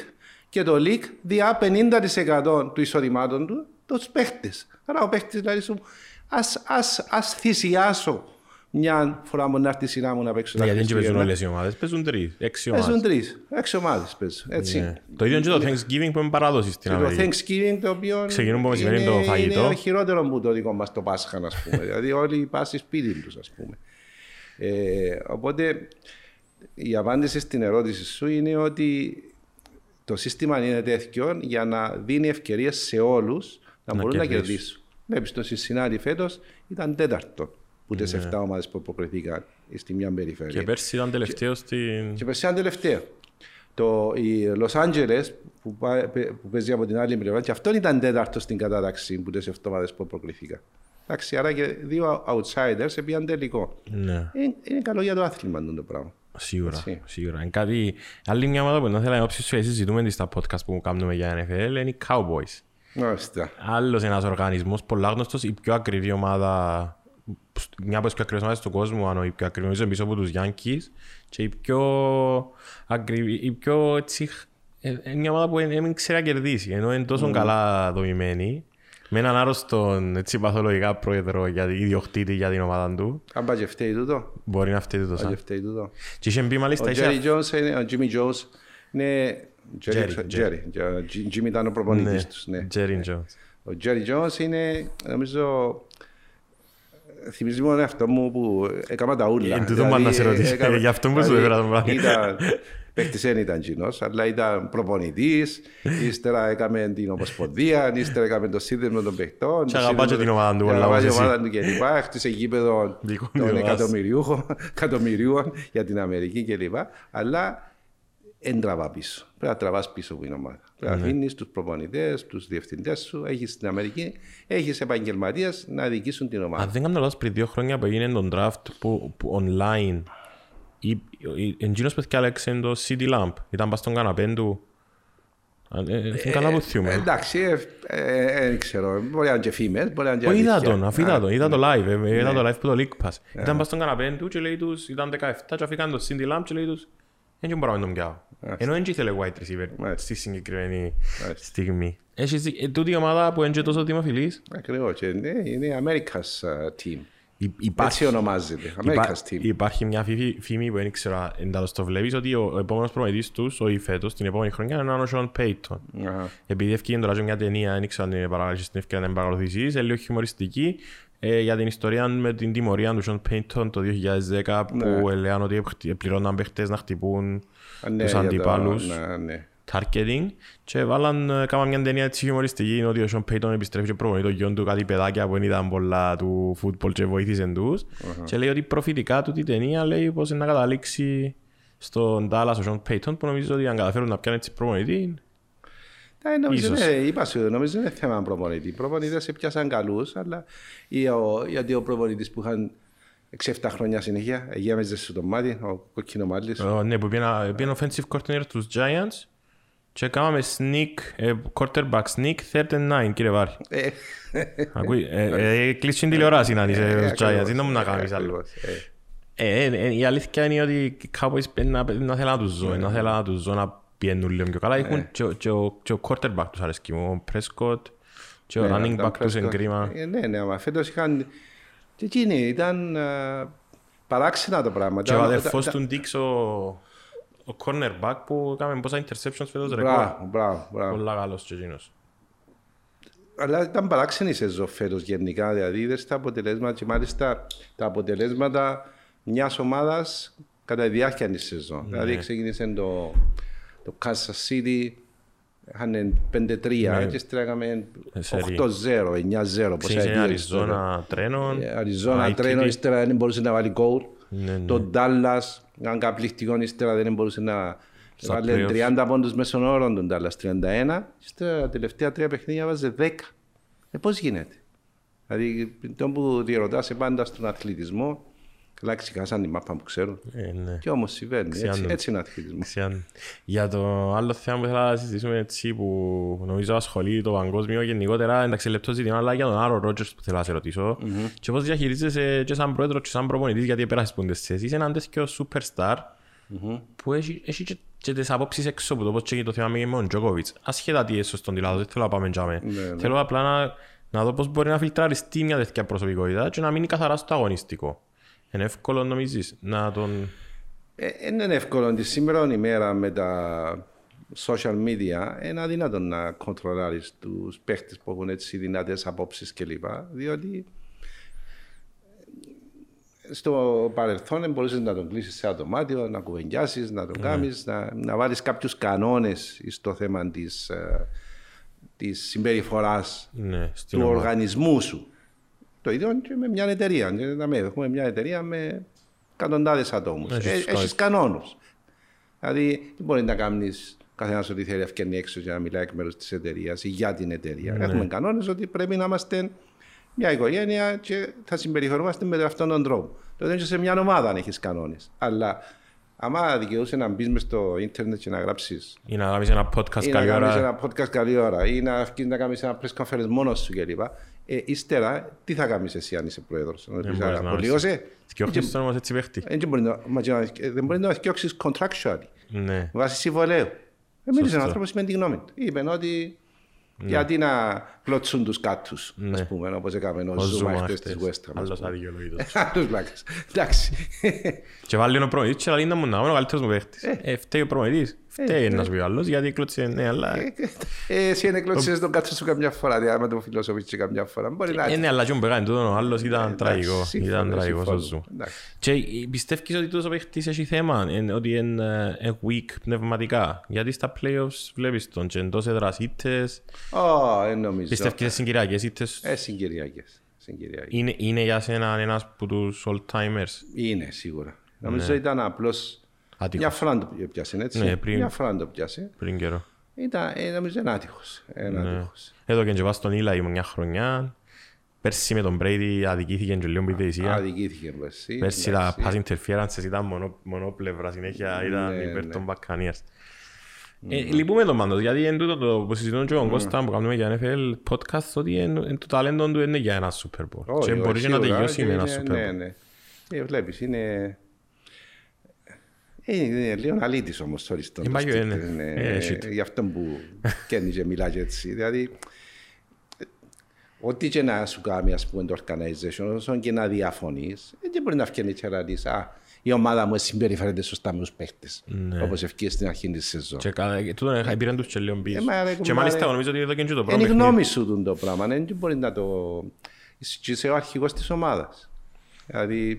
και το league διά 50% του εισοδημάτων του τους παίχτες. Άρα ο παίχτης δηλαδή σου, ας, ας, ας θυσιάσω μια φορά μου να έρθει η σειρά μου να παίξω τα Ναι, Γιατί δεν παίζουν Χριστούγεννα. όλες οι ομάδες, παίζουν τρεις, έξι Παίζουν ομάδες. τρεις, έξι ομάδες παίζουν, έτσι. Ναι. Το ίδιο είναι και το Thanksgiving που είναι παράδοση στην Και το Αμερική. Thanksgiving το οποίο Ξεκινούν από μεσημέρι είναι, το φαγητό. είναι χειρότερο που το δικό μας το Πάσχα, ας πούμε. δηλαδή όλοι πάσουν σπίτι τους, ας πούμε. Ε, οπότε η απάντηση στην ερώτηση σου είναι ότι το σύστημα είναι τέτοιο για να δίνει ευκαιρίες σε όλους να, Να μπορούν να κερδίσουν. κερδίσουν. Βλέπεις το Σισινάτη φέτος ήταν τέταρτο που τι Ναι. 7 ομάδες που αποκριθήκαν στη μια περιφέρεια. Και πέρσι ήταν τελευταίος στην... Και πέρσι ένα τελευταίο. Το, οι Los Angeles που, πά- που παίζει από την άλλη πλευρά και αυτό ήταν τέταρτος στην κατάταξη που τις εβδομάδες που προκληθήκα. Εντάξει, άρα και δύο outsiders πήγαν τελικό. Ναι. Είναι, είναι καλό για το άθλημα αυτό το πράγμα. Σίγουρα, Έτσι. σίγουρα. Είναι κάτι... Άλλη μια ομάδα που δεν θέλω να όψεις σου, συζητούμε στα podcast που κάνουμε για NFL, είναι οι Cowboys. Μάλιστα. Άλλος ένας οργανισμός, πολλά γνωστός, η πιο ακριβή ομάδα, μια από τις πιο ακριβές ομάδες του κόσμου, αν όχι η πιο ακριβή, νομίζω πίσω από τους Yankees, και η πιο ακριβή, η πιο έτσι, ε, είναι μια ομάδα που δεν δεν ξέρει να κερδίσει, ενώ είναι τόσο καλά δομημένη, με έναν άρρωστον έτσι παθολογικά πρόεδρο για την ιδιοκτήτη για την ομάδα του, Αν πάει και φταίει τούτο. μπορεί να φταίει το Αν και σαν. φταίει τούτο. Και είχε μπει Ο μάλιστα, Jerry είχε- Jones, είναι, ο Jimmy Jones είναι... Jerry, Jerry, Jerry. Jerry. Jimmy ήταν ο προπονητής τους. Ναι. Jerry Jones. Ο Jerry Jones είναι, νομίζω, θυμίζει μόνο αυτό μου που έκανα τα ούλα. Ε, τούτο μου να σε ρωτήσω. έκανα- Γι' αυτό μου σου δηλαδή, έφερα τον πράγμα. Ήταν, παίχτης δεν ήταν κοινός, αλλά ήταν προπονητής, ύστερα έκαμε την Ομοσπονδία, ύστερα έκαμε το σύνδεσμο των παιχτών. Και το αγαπάς και σύνδεσμο- την ομάδα του, και όλα αγαπά όπως την εσύ. ομάδα του και λοιπά, Έχτισε γήπεδο Δικό των μου εκατομμυριούχων εκατομμυρίων για την Αμερική κλπ. Αλλά δεν τραβά πίσω. Πρέπει να τραβάς πίσω που είναι ομάδα. Πρέπει Ναι. να αφήνεις τους προπονητές, τους διευθυντές σου. Έχεις στην Αμερική, έχεις επαγγελματίες να διοικήσουν την ομάδα. Αν δεν κάνω λάθος πριν δύο χρόνια που έγινε τον draft που, που online η- η- Εντζήνος παιδιά έλεξε το City Lamp. Ήταν πας στον καναπέν του. Αν- ε, ε, καλά που Ε, θυμούμαι. εντάξει, ε, ε, ε, δεν ξέρω. Μπορεί να είναι και φήμε, μπορεί να είναι και Όχι, είδα αλήθεια. τον, αφού είδα Α, τον, είδα το live, ε, ε, είδα Ναι. το live που το League Pass. Ήταν πας στον καναπέν του και λέει τους, ήταν 17 και αφήκαν το Cindy Lamp και λέει τους, δεν μπορώ να τον πιάω. Ενώ δεν ήθελε wide receiver Μάλιστα. στη συγκεκριμένη Μάλιστα. στιγμή. Έχεις δει- ε, τούτη η ομάδα που είναι και τόσο δημοφιλής, Ακριβώς. και ναι, Είναι America's uh, team. υ- Έτσι υπάρχει ονομάζεται. Υπά- America's team. Υπάρχει μια φήμη, φήμη που δεν ξέρω αν τα το βλέπεις ότι ο, ο επόμενος προμηθής τους, ο φέτος, την επόμενη χρονιά, είναι ο Sean Payton. Αχα. Επειδή ευκήγε τώρα και μια ταινία, δεν ξέρω αν είναι παραγωγή στην ευκαιρία να την παρακολουθήσεις, είναι λίγο χιουμοριστική, ε, για την ιστορία με την τιμωρία του Sean Payton το 2010 που Ναι. έλεγαν ότι χτυ- πληρώναν παίχτες να χτυπούν Α, ναι, τους για το- αντιπάλους. ναι, ναι. targeting και βάλαν, ε, κάμαν μια ταινία έτσι χιουμοριστική ότι ο Sean Payton επιστρέφει και προπονεί το γιον του κάτι παιδάκια που δεν ήταν πολλά του φούτμπολ και βοήθησε τους και λέει ότι προφητικά του η ταινία λέει πως είναι να καταλήξει στον Dallas ο Sean Payton που νομίζω ότι αν καταφέρουν να πιάνουν έτσι προπονητή Ε, νομίζω, Ίσως. ναι, είπα σου, νομίζω είναι θέμα προπονητή. Οι προπονητές έπιασαν καλούς, αλλά ή ο, γιατί ο προπονητής που είχαν 6-7 χρόνια συνέχεια, γέμιζε στο το μάτι, ο κόκκινο μάτλης. Ε, ναι που πήγαινε πήγαινε offensive coordinator τους Giants και κάναμε sneak, ε, quarterback sneak third and nine κύριε Βάρη Ε, Ακούει, ε, ε, κλείσει την τηλεοράση να είσαι ε, στους ακριβώς, Giants, δεν μου να ε, κάνεις άλλο ακριβώς, ε. Ε, ε, ε, η αλήθεια είναι ότι οι Cowboys πρέπει να, να θέλω να τους ζω, να θέλω να τους ζω να πιένουν λίγο πιο καλά. Έχουν και, ο- και, ο- και ο quarterback τους αρέσκει μου, ο Prescott και ο Ναι, running ήταν back τους είναι Prescott. κρίμα. Ε, Ναι, ναι, αλλά φέτος είχαν... Και εκείνοι ήταν α, παράξενα τα πράγματα. Και ο Τα- αδερφός τα- του Ντίξ, ο, ο cornerback που έκαμε πόσα interceptions φέτος ρεκόρ. Μπράβο, μπράβο, μπράβο. Πολλά καλός και εκείνος. Αλλά ήταν παράξενη η σεζόν φέτος γενικά, δηλαδή είδες τα αποτελέσματα και μάλιστα τα αποτελέσματα μιας ομάδας κατά τη διάρκεια της σεζόν. Δηλαδή ξεκίνησε το, το Kansas City, είχαν 5-3 Ναι. και ύστερα έκαμε Ε, σερί. 8-0, 9-0. πόσα Ξεκίνησε ιδέες Αριζόνα τρένων. Ε, Αριζόνα ITT. τρένο, ύστερα δεν μπορούσε να βάλει γκολ. Ναι, ναι. Το Dallas, ήταν καταπληκτικό, ύστερα δεν μπορούσε να... Στα Βάλε playoffs. 30 πόντους μέσων όρων τον Dallas, 31. Ύστερα τα τελευταία τρία παιχνίδια βάζε 10. Ε, πώς γίνεται; Δηλαδή, το που διερωτάσαι πάντα στον αθλητισμό, καλά ξεχάσαν τη μάπα που ξέρουν. Ε, ναι. Και όμως συμβαίνει, έτσι, Ξιάνουν. έτσι είναι ο αθλητισμός. Ξιάν. Για το άλλο θέμα που ήθελα να συζητήσουμε έτσι που νομίζω ασχολεί το παγκόσμιο γενικότερα εντάξει λεπτό ζήτημα αλλά για τον Άρο Ρότζερς που θέλω να σε ρωτήσω και πώς διαχειρίζεσαι και σαν πρόεδρος και σαν προπονητής γιατί πέρασες πούντες θέσεις είσαι έναν τέτοιο superstar που έχει, έχει και, και τις απόψεις έξω από το πώς και το θέμα με τον Τζόκοβιτς ασχέτα τι είναι σωστό τι λάθος δεν θέλω να πάμε τζάμε ναι. θέλω απλά να, να δω πώς μπορεί να φιλτραριστεί μια τέτοια προσωπικότητα και να μείνει καθαρά στο αγωνιστικό είναι εύκολο νομίζεις να τον Ε, δεν είναι εύκολο τη σήμερα ημέρα με τα social media είναι αδύνατο να κοντρολάρεις τους παίχτες που έχουν έτσι δυνατές απόψεις κλπ. Διότι στο παρελθόν μπορούσε να τον κλείσεις σε δωμάτιο, να κουβεντιάσεις, να τον κάνεις, να, να βάλεις κάποιους κανόνες στο θέμα της της συμπεριφοράς ναι, στην του ομάδα. οργανισμού σου. Το ίδιο και με μια εταιρεία. Και να με- Έχουμε μια εταιρεία με εκατοντάδες ατόμους. Έχεις τους Έχεις κανόνους. Δηλαδή, δεν μπορεί να κάνεις καθένας ό,τι θέλει ευκαιρνή έξω για να μιλάει εκ μέρους της εταιρείας ή για την εταιρεία. Ναι. Έχουμε κανόνες ότι πρέπει να είμαστε μια οικογένεια και θα συμπεριφερόμαστε με αυτόν τον τρόπο. Το ίδιο και σε μια ομάδα αν έχεις κανόνες. Αλλά άμα δικαιούσε να μπεις στο ίντερνετ και να γράψει Ή να κάνεις ένα podcast ή να καλή κάνει ώρα. ένα podcast καλή ώρα ή να, βγεις να κάνεις ένα press conference μόνος σου κλπ. Ε, ύστερα, τι θα κάνεις εσύ αν είσαι πρόεδρος, να πεις μπορείς να απολύωσε. Διώχνεις τον όμως έτσι παίχτη. Δεν μπορεί να- μα και να- δεν μπορεί να διώξει contractually Ναι. βάσει συμβολέου. Ε, Μίλησε Σωστό. ο άνθρωπο με την γνώμη του. Είπε ότι γιατί να κλωτσούν τους κάτους, Ναι. ας πούμε, όπως έκαμε ο Ο Ζούμα Ζούμα χτε της χτες. West Ham. ας Άλλος πούμε. αδικαιολόγητος. Άλλος πλάκας. Εντάξει. Και βάλει ο προμηθής και λέει να μου να είναι ο καλύτερος μου παίχτης. Ε, φταίει ο προμηθής. Φταίει να σου πει ο άλλος γιατί κλώτσε ναι, αλλά... Ε, Εσύ είναι κλωτσίες τον κάτω σου καμιά φορά, δηλαδή άμα το φιλοσοφείς καμιά φορά. Μπορεί να Ε, ναι, αλλά και ο Μπεγάνι τούτον ο άλλος ήταν Εντάξει, τραγικό. συμφωνώ, Ήταν τραγικός ο συμφωνώ. Ζου. Εντάξει. Και ε, πιστεύεις ότι τούτος ο παίχτης έχει θέμα, εν- ότι είναι ε, weak πνευματικά; Γιατί στα playoffs βλέπεις τον και εντός έδρας ήττες. Ω, δεν νομίζω. Πιστεύεις σε συγκυριακές ήττες; Ε, συγκυριακές. Συγκυριακές. Είναι, είναι για σένα ένας από τους all-timers; Είναι σίγουρα. Νομίζω ήταν απλώς Άτυχος. Μια φορά το πιάσε, έτσι. Ναι, πριν- Μια φορά το πιάσε. Πριν καιρό. Ήταν, ε, νομίζω είναι άτυχος. Είναι Ναι. άτυχος. Εδώ και πάει στον Ήλα μια χρονιά. Πέρσι με τον Brady αδικήθηκε και λίγο η θυσία. Αδικήθηκε πέρσι. Πέρσι τα εντάξει. pass interferences ήταν μονο, μονόπλευρα συνέχεια, ήταν Ναι, υπέρ ναι. των Buccaneers. Ε, λυπούμε τον πάντως, γιατί είναι τούτο το που συζητούν και ο Ναι. Κώστα που κάνουμε για NFL podcast, ότι εν- εν το ταλέντο του είναι για ένα Super Bowl. Όχι, Και όχι, μπορεί και να σίγουρα, τελειώσει και με ένα είναι- Super Ναι, Bowl. ναι. Ε, βλέπεις, είναι... Ε, Είναι λίγο αλήτης όμως το αριστό. Ε, μα, ε, ναι. Ε, shit. Γι' αυτό που καίνει και μιλά και έτσι. Δηλαδή, ε, ό,τι και να σου κάνει ας πούμε το organization, όσο και να διαφωνείς, ε, δεν μπορεί να βγαίνει και να δεις, α, η ομάδα μου συμπεριφέρεται σωστά με τους παίχτες. Όπως ευκαιρία στην αρχή της σεζόν. Και κα- και τούτο ε, πήραν τους και λίγο πίσω. Ε, μα, ρε, Και κουμπάρε, μάλιστα νομίζω ότι εδώ και το πρώτο Είναι η παιχνίδι. γνώμη σου τούτο το πράγμα. Δεν μπορεί να το. Και είσαι ο αρχηγός της ομάδας. Δηλαδή, ε,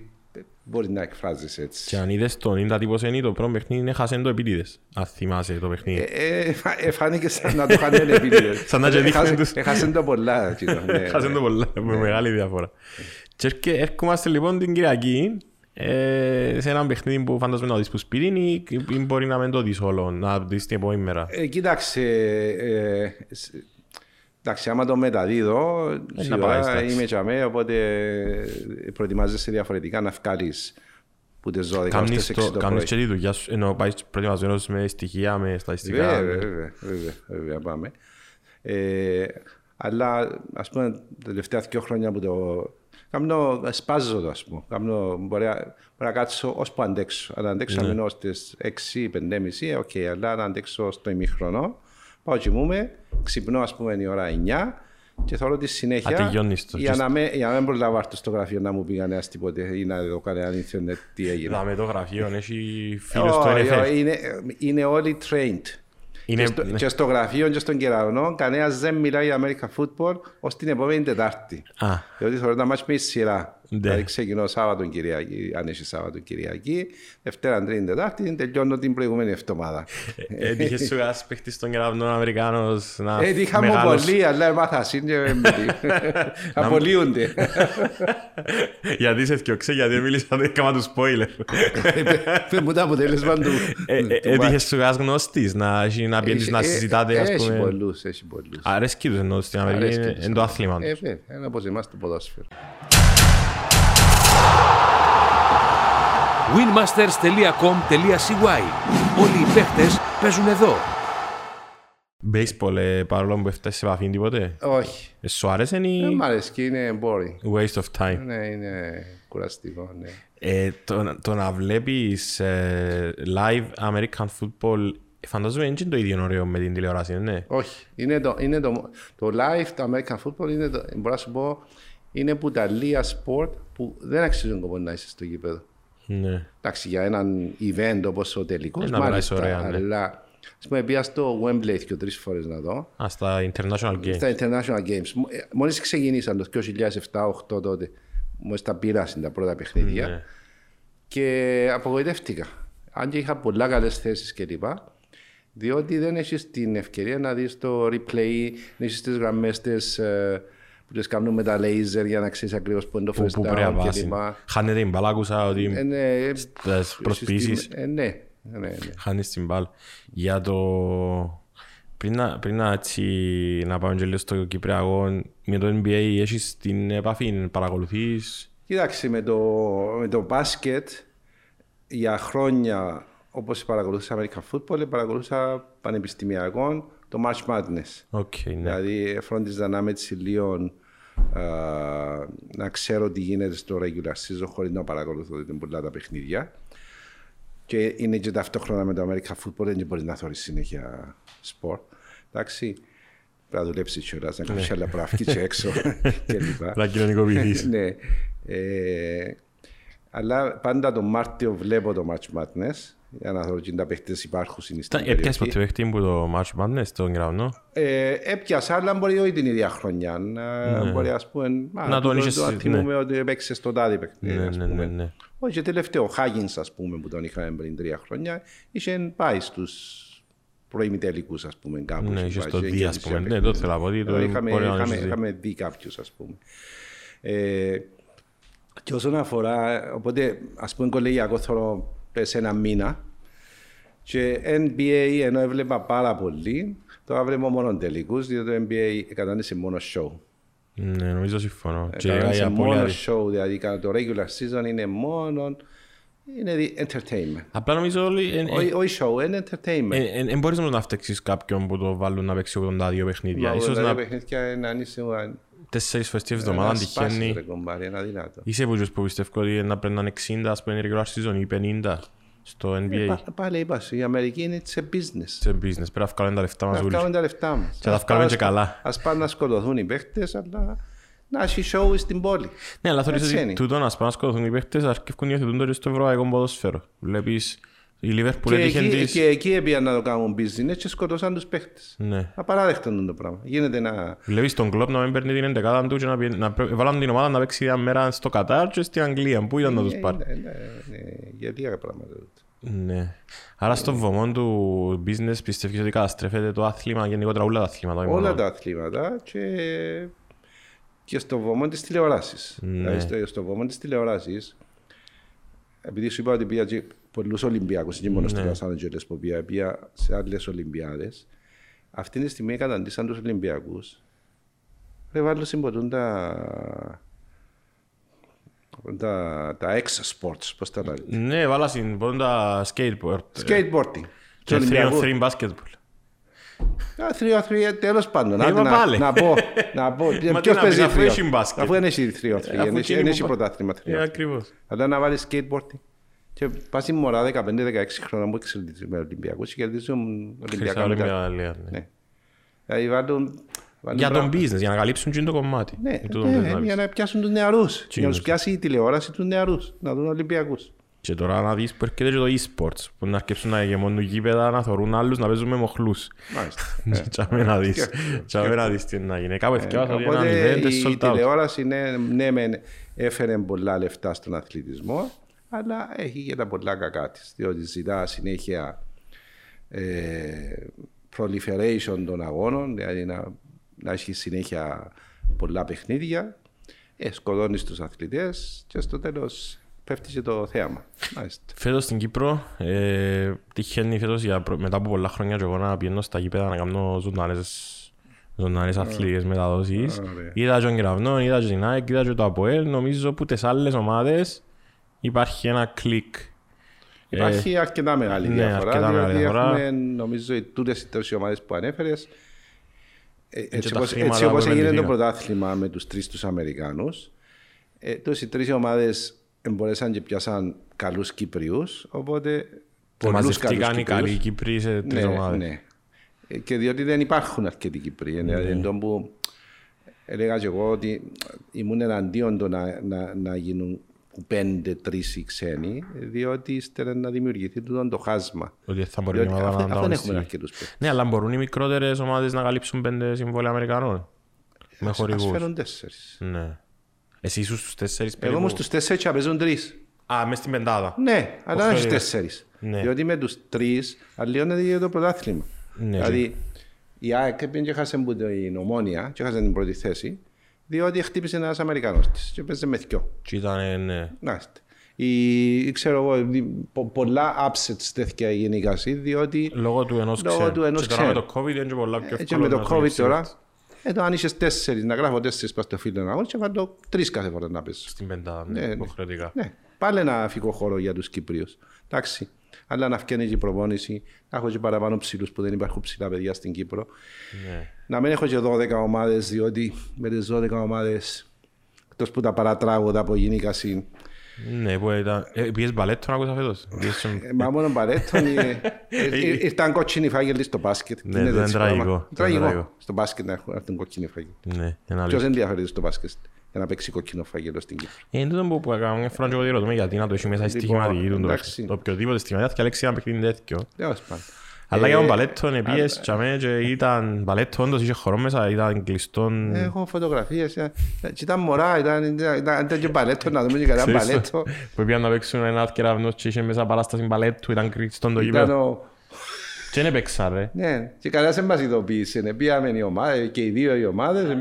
μπορεί να εκφράζεις έτσι. Και αν είδες τον Ίντα τύπος είναι το πρώτο παιχνίδι, έχασαν το επίτηδες. Αν θυμάσαι το Ε, παιχνίδι. ε, φα- ε, φάνηκε σαν να το είχαν επίτηδες. Σαν να και δείχνουν Έχασε- τους. Έχασαν το πολλά. εκείνο, ναι, Έχασαν ναι. το πολλά, με μεγάλη διαφορά. Και έρχε- έρχομαστε λοιπόν την Κυριακή ε, σε ένα παιχνίδι που φαντάζομαι να δεις που σπίτι ή, ή μπορεί να μην το δεις όλο, να δεις την επόμενη μέρα. Ε, κοίταξε. Ε, σ- Εντάξει, άμα το μεταδίδω, να πάει, σίγουρα εντάξει. είμαι τζιαμαί, οπότε ε, προετοιμάζεσαι διαφορετικά να βγάλεις που τις 12 Κάμνεις στις 6 το- το Κάμνεις πρωί. και τη δουλειά σου, ενώ πάει προετοιμασμένος με στοιχεία, με στατιστικά. Βέβαια, βέβαια, βέβαια, βέβαια, πάμε. Ε, αλλά ας πούμε τα τελευταία δύο χρόνια που το κάνω, σπάζω το ας πούμε. Κάνω, μπορεί, να- μπορεί να κάτσω ως που αντέξω. Αν αντέξω να μείνω στις 6, 5.30, οκ, αλλά αν αντέξω στο ημίχρονο, πάω κοιμούμαι, ξυπνώ ας πούμε η ώρα 9 Και θέλω τη συνέχεια Ατεγιώνεις το. για να, με, για να μην προλάβω έρθω στο γραφείο να μου πει κανένας τίποτε ή να δω κανένα ίντερνετ τι έγινε. Δάμε το γραφείο, έχει φίλους του Όχι, NFL. όχι, είναι, είναι όλοι trained. Είναι- και, στο, ναι. και στο γραφείο και στον κεραυνό κανένας δεν μιλάει για American football ως την επόμενη Τετάρτη. Α, Διότι θέλω να μάτς με η σειρά. Ναι. Δηλαδή ξεκινώ Σάββατο Κυριακή, αν έχεις Σάββατο Κυριακή, Δευτέρα, Τρίτη, Τετάρτη, τελειώνω την προηγούμενη εβδομάδα. έτυχε σου ένας παίχτης στον κεραυνό Αμερικάνος να Ε, είχαμε μεγάλος- πολύ, αλλά έμαθα σύν και με μιλεί. Απολύονται. Γιατί σε θυκιόξε, γιατί μίλησα, δεν έκανα τους spoiler. Πες μου το αποτέλεσμα του. Ε, ε, του Έτυχε μάτς. σου ένας γνώστης να έχει- να πιένεις να Ε, συζητάτε, ας Έχει πούμε. πολλούς, έχει πολλούς. Αρέσκει τους ενώ στην Αμερική, Αρέσκει είναι τους. είναι το άθλημα Ε, τους. βέβαια, είναι όπως εμάς το ποδόσφαιρο. winmasters.com.cy Όλοι οι παίχτες παίζουν εδώ. Baseball, ε, παρόλο που έφτασε σε επαφή τίποτε; Όχι. Ε, Σου άρεσε Δεν ή μ' αρέσει και είναι boring. waste of time. Ναι, είναι κουραστικό, ναι. Ε, το, το να βλέπεις ε, live American football ε, φαντάζομαι είναι και το ίδιο ωραίο με την τηλεόραση, ναι. Όχι. Είναι το, είναι το, το live, το American football, είναι το, μπορώ να σου πω, είναι που τα λίγα sport που δεν αξίζουν κόπο να είσαι στο γήπεδο. ναι. Εντάξει, για έναν event όπως ο τελικός, Ε, να περάσεις ωραία, ναι. αλλά ας πούμε πήγα στο Wembley και τρεις φορές να δω, Α, στα international games. στα International Games. Μ- ε, Μόλις ξεκινήσαν το 2007-2008 τότε, μόλις τα πήρασαν τα πρώτα παιχνίδια Ναι. και απογοητεύτηκα. Αν και είχα πολλά καλές θέσεις κλπ. Διότι δεν έχεις την ευκαιρία να δεις το replay, δεν έχεις τις γραμμές τις, ε, που τις κάνουν με τα laser για να ξέρεις ακριβώς πού είναι το Που, first που πρέπει να down βάσει. κλπ. Χάνεται την μπάλα, άκουσα ότι Ε, ναι, στις προσποιήσεις ε, ναι, ναι, ναι. χάνεις την μπάλα. Για το... Πριν να, πριν να, έτσι, να πάμε και λίγο στο Κυπριακό, με το NBA έχεις την επαφή, παρακολουθείς; Κοίταξε, με το, με το μπάσκετ για χρόνια όπως παρακολουθούσα American Football, παρακολουθούσα πανεπιστημιακό το March Madness. OK, ναι. Δηλαδή φρόντιζα να είμαι έτσι λίγο α, να ξέρω τι γίνεται στο regular season χωρίς να παρακολουθώ την πολλά τα παιχνίδια. Και είναι και ταυτόχρονα με το American Football, δεν μπορεί να θεωρείς συνέχεια σπορ. Εντάξει, πρέπει να δουλέψεις κιόλας, να κάνεις άλλα πράγματα και έξω κλπ. Να κοινωνικοποιηθείς. ναι. Ε, αλλά πάντα τον Μάρτιο βλέπω το Match Madness για να δω και τα παίχτες υπάρχουν στην Τα- περιοχή. Έπιασες ποτέ παίχτη που το March Madness στον κεραυνό. Ε, έπιασα, αλλά μπορεί όχι την ίδια χρονιά. Να, μπορεί, ας πούμε, α, Ναι. Να τον το- είχες, το- ναι. θυμούμαι ότι έπαιξε στο τάδι παιχνίδι, Ναι, ας ναι, πούμε. ναι, ναι. Όχι, και τελευταίο, ο Χάγινς, ας πούμε, που τον είχαμε πριν τρία χρόνια, είχε πάει στους προημιτελικούς, ας πούμε, κάπου. Ναι, είχε είχε πάει, στο είχε Δία, ας κερδίσει πούμε. ένα Ναι, παιχνίδι. το θέλω να πω, ότι το Ε, είχαμε, μπορεί να είχαμε, έχεις δει. είχαμε δει κάποιους, ας πούμε. Ε, και όσον αφορά, οπότε, ας πούμε, κολεγιακό θέλω πες ένα μήνα και NBA ενώ έβλεπα πάρα πολύ, τώρα βλέπω μόνο τελικούς, διότι το NBA κατάνησε μόνο show. Ναι, νομίζω συμφωνώ. Και Κατάνησε για μόνο πολύ show, δηλαδή κατά το regular season είναι μόνο, είναι δι- entertainment. Απλά νομίζω όλοι... εν- εν- Όχι όχι show, είναι entertainment. εν- εν μπορείς όμως να φταίξεις κάποιον που το βάλουν να παίξει 82 παιχνίδια. Μα Ίσως τα να παιχνίδια να είσαι τέσσερις φορές τη εβδομάδα να σπάσεις, τυχαίνει. ρε κομπάρι, είναι αδυνάτο. Είσαι από τους που πιστεύω ότι να πρέπει να είναι 60 ας πούμε regular season ή 50 στο NBA. Πα- Πάλι είπα σου, η Αμερική είναι σε business. Σε business. Πρέπει να βγάλουν τα λεφτά μας Να όλοι. βγάλουν τα λεφτά μας. Και να Ας βγάλουν πάνε και να σκο- καλά. Ας πάνε να σκοτωθούν οι παίχτες, αλλά να έχει show στην πόλη. Ναι, αλλά θεωρείς Έτσι ότι είναι. τούτο να σπάνε να σκοτωθούν οι παίχτες αρκεύκουν υιοθετούν το και στο ευρωπαϊκό ποδόσφαιρο. Βλέπεις η Liverpool Και έτυχε εκεί, της... και εκεί έπιαν να το κάνουν business και σκοτώσαν τους παίχτες. Ναι. Απαράδεκτο είναι το πράγμα. Γίνεται να... Βλέπεις τον κλόπ να μην παίρνει την εντεκάδα του και να, πιέ- να πρέ- βάλαν την ομάδα να παίξει μια μέρα στο Κατάρ και στην Αγγλία. Πού ήταν να τους Ε, πάρει; ναι, ναι, ναι, Γιατί για πράγματα. Ναι. Άρα στο βωμό του business πιστεύεις ότι καταστρέφεται το άθλημα γενικότερα όλα τα αθλήματα. όχι Όλα μόνο. τα αθλήματα και, και στο βωμό της τηλεοράσης. Ναι. Δηλαδή στο, στο βωμό της τηλεοράσης, επειδή σου είπα ότι πήγα και πολλούς Ολυμπιακούς, και μόνο στο Ναι. Los Angeles που πήγα, πήγα σε άλλες Ολυμπιάδες, αυτή τη στιγμή καταντήσαν τους Ολυμπιακούς. Δεν βάλω συμποτούν τα, τα, τα ex-sports, πώς τα λέει. Ναι, βάλα στην πόντα skateboard. Skateboarding. Και Τους 3 Ολυμπιακούς. 3 basketball. Α, θρύο, θρύο, τέλος πάντων. Είπα Άντε να, πάλι. να πω, να πω. Μα τι Ποιος να παίζει πεις, αφού θρύο. έχει μπάσκετ. Αφού δεν έχει θρύο, θρύο. αφού Δεν έχει- εκείνοι δεν που έχει πα- πρωτάθλημα Ε, θρύο. ακριβώς. Αλλά να βάλεις skateboarding. Και πας η μωρά 15-16 χρόνια που εξελίξει με Ολυμπιακούς και κερδίζουν Χρυσά Ολυμπιακά μετά. Ολυμπιακά, ναι. Ναι. Δηλαδή βάλουν, Βάλουν Για τον πράγμα. business, για να καλύψουν και το κομμάτι. Ναι, Τούτο ναι, θες να πεις. για να πιάσουν τους νεαρούς. Για να είναι. τους πιάσει η τηλεόραση τους νεαρούς. Να δουν Ολυμπιακούς. Και τώρα να δεις που έρχεται και το e-sports, που να αρκέψουν να γεμώνουν γήπεδα, να θωρούν άλλους, να παίζουν με μοχλούς. Μάλιστα. Τσάμε να δεις. Τσάμε να δεις τι να γίνει. Κάπου εθιάβασα ότι ένα Οπότε event η sold out. τηλεόραση ναι, ναι μεν έφερε πολλά λεφτά στον αθλητισμό, αλλά έχει και τα πολλά κακά της, διότι ζητά συνέχεια ε, proliferation των αγώνων, δηλαδή να, να έχει συνέχεια πολλά παιχνίδια, ε, σκοτώνεις τους αθλητές και στο τέλος πέφτει και το θέαμα. Μάλιστα. Φέτος στην Κύπρο, ε, τυχαίνει φέτος για, προ- μετά από πολλά χρόνια και εγώ να πηγαίνω στα γήπεδα να κάνω ζωντανές ζωντανές αθλητικές μεταδόσεις. ωραία. Είδα και τον Κεραυνό, είδα και την ΑΕΚ, είδα και το ΑΠΟΕΛ. Νομίζω που τις άλλες ομάδες υπάρχει ένα κλικ. Υπάρχει αρκετά μεγάλη ναι, διαφορά. αρκετά μεγάλη διότι διαφορά. Έχουμε, νομίζω, οι τούτες οι τρεις ομάδες που ανέφερες. ε, Έτσι τα όπως, χρήματα έτσι που όπως έγινε το επενδύθηκαν. πρωτάθλημα με τους τρεις τους Αμερικάνους, ε, τόσες οι τρεις ομάδες μπορέσαν και πιάσαν καλούς Κυπριούς, οπότε πολλούς καλούς Μαζευτήκαν οι καλοί Κυπριούς. Κύπροι σε τρεις Ναι, ομάδες. ναι. Ε, Και διότι δεν υπάρχουν αρκετοί Κύπροι. Ναι. Δηλαδή, εντός που έλεγα και εγώ ότι ήμουν εναντίον το να, να, να γίνουν πέντε, τρεις οι ξένοι, διότι ύστερα να δημιουργηθεί τούτο το χάσμα. Ότι θα μπορεί η Διότι ομάδα αφού, να αφού δεν ανταγωνιστεί. έχουμε αρκετούς παίκτες. Ναι, αλλά μπορούν οι μικρότερες ομάδες να καλύψουν πέντε συμβόλαια Αμερικανών. Με Ας χορηγούς. φέρουν τέσσερις. Ναι. Εσύ ήσουν στους τέσσερις Εγώ περίπου; όμως στους τέσσερις και να παίζουν τρεις. Α, μες στην πεντάδα. Ναι, αλλά δεν έχεις χορηγός. τέσσερις. Ναι. Διότι με τους τρεις αλλοιώνεται και το πρωτάθλημα. Ναι, δηλαδή η ΑΕΚ πήγε και χάσε που την ομόνια και χάσε την πρώτη θέση διότι χτύπησε ένας Αμερικάνος της και παίζε με θκυο. Και ήταν, ναι. Μάλιστα. Η, ξέρω εγώ, δι- πο- πολλά upsets τέτοια γενικά εσύ, διότι Λόγω του ενός Λόγω ξένου. του ενός Και τώρα με ξένου. το COVID είναι και πολλά πιο ε, και εύκολο με το να COVID δουλέψει τώρα, εδώ αν είσαι τέσσερις, να γράφω τέσσερις πας στο φίλο αγώνα και βάλω τρεις κάθε φορά να πες. Στην πεντάδα, Ναι, ναι, ναι. υποχρεωτικά. Ναι, πάλι ένα αφικό χώρο για τους Κύπριους. Εντάξει, αλλά να φτιάχνει και η προπόνηση, να έχω και παραπάνω ψηλούς που δεν υπάρχουν ψηλά παιδιά στην Κύπρο. Ναι. Να μην έχω και 12 ομάδες, διότι με τις 12 ομάδες, εκτός που τα παρατράγωδα από γενικά συν, Ναι, που ήταν... Ε, πήγες μπαλέτο να ακούσα φέτος; Πήγες στον- Ε, Μα μόνο παρέτον ε, ε, ε, ήρθαν κόκκινοι φάγελοι στο μπάσκετ. Ναι, Τι είναι ήταν έτσι τραγικό, πράγμα. ήταν Τραγικό. τραγικό. Στο μπάσκετ να έχουν να έρθουν κόκκινοι φάγελοι. Ναι, ένα Ποιος άλλο. ενδιαφέρεται στο μπάσκετ; Για να παίξει κόκκινο φάγελο στην Κύπρο. Ε, Είναι τούτο που που έκανα μια φορά και εγώ διερωτούμε γιατί να το έχει μέσα η Λοιπόν, στοιχηματική του. το εντάξει. παιχνίδι. Το οποιοδήποτε στοιχηματική θα λέξει ένα παιχνίδι τέτοιο. Τέλος πάντων. Αλλά Ε, για τον μπαλέτο επίες τσαμέ και ήταν μπαλέτο όντως είχε χορό μέσα, ήταν κλειστόν. Έχω φωτογραφίες. ε, και Ήταν μωρά, ήταν, ήταν, ήταν, ήταν και μπαλέτο, να δούμε και κανένα Ξέρεις μπαλέτο. το, Που πήγαν να παίξουν ένα κεραυνός και είχε μέσα παράσταση μπαλέτου, ήταν κλειστόν το Ήταν γήπεδο. ο... Και δεν έπαιξαν ρε. Ναι, και κανένας δεν μας ειδοποίησε. Ναι, Πήγαμε οι ομάδες, και οι δύο οι ομάδες.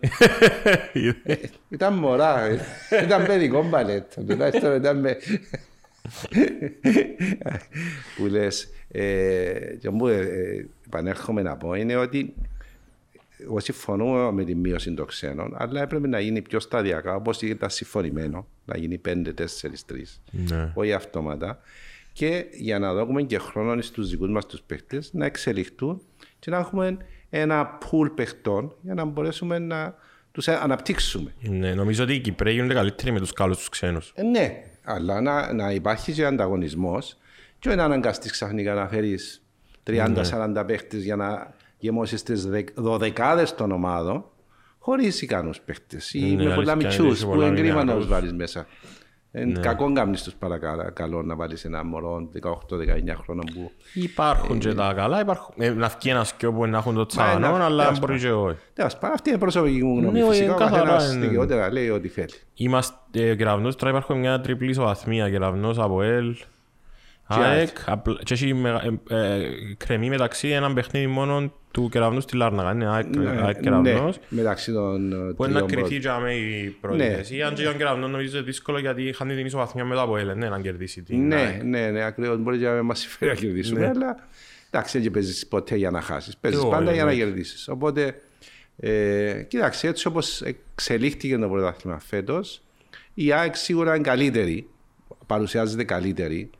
Ήταν μωρά, ε. ήταν παιδικό μπαλέτο. Τουλάχιστον ήταν με... που λες, ε, και μου ε, ε, επανέρχομαι να πω είναι ότι εγώ συμφωνώ με τη μείωση των ξένων, αλλά έπρεπε να γίνει πιο σταδιακά, όπως ήταν συμφωνημένο, να γίνει 5, 4, 3, Ναι. όχι αυτόματα. Και για να δώσουμε και χρόνο στους δικούς μας τους παίχτε να εξελιχθούν και να έχουμε ένα pool παιχτών για να μπορέσουμε να τους αναπτύξουμε. Ναι, νομίζω ότι οι Κυπρέοι γίνονται καλύτεροι με τους καλούς τους ξένους. Ε, ναι, αλλά να, να υπάρχει και ανταγωνισμός και όχι να αναγκαστείς ξαφνικά να φέρεις 30-40 παίχτες για να γεμώσεις τις δωδεκάδες των ομάδων χωρίς ικανούς παίχτες ή Ναι, με πολλά αλήθεια, μυτσού έχει που πολλά είναι κρίμα να νεαρούς. του βάλει μέσα. Είναι κακό κάνεις τους παρακαλώ να βάλεις ένα μωρό 18-19 χρόνων που. Υπάρχουν και τα καλά, υπάρχουν. Ε, να βγει ένας και όπου να έχουν το τσάνο, να- αλλά τέλος μπορεί και όχι. Τέλος πάντων, αυτή είναι η προσωπική μου γνώμη. Ναι, όχι, Φυσικά ο καθαρά καθένα είναι. δικαιούται να λέει ό,τι θέλει. Είμαστε ε, κεραυνός, τώρα υπάρχουν μια τριπλή ισοβαθμία, κεραυνός από ΕΛ, ΑΕΚ, απλά- και έχει μεγα- ε, ε, κρεμεί μεταξύ έναν παιχνίδι μόνο του κεραυνού στη Λάρναγα, είναι ΑΕΚ ΑΕΚ Ναι, κεραυνός. μεταξύ των ε, Που είναι να τριών κρυθεί για μέ η πρώτη Ναι. θέση. Αν και για τον κεραυνό νομίζω είναι δύσκολο γιατί χάνει την ισοβαθμία μετά από ΕΛ, ναι, να κερδίσει την Ναι, ΑΕΚ. ναι, ναι, ακριβώς. Μπορεί να μας συμφέρει να κερδίσουμε, αλλά εντάξει, δεν παίζεις ποτέ για να χάσεις. Παίζεις Εγώ, πάντα ε, για να ναι. κερδίσεις. Οπότε, ε, κοίταξε, έτσι όπως εξελίχθηκε το πρωτάθλημα φέτος, η ΑΕΚ σίγουρα είναι καλύτερη, παρουσιάζεται καλύτερη.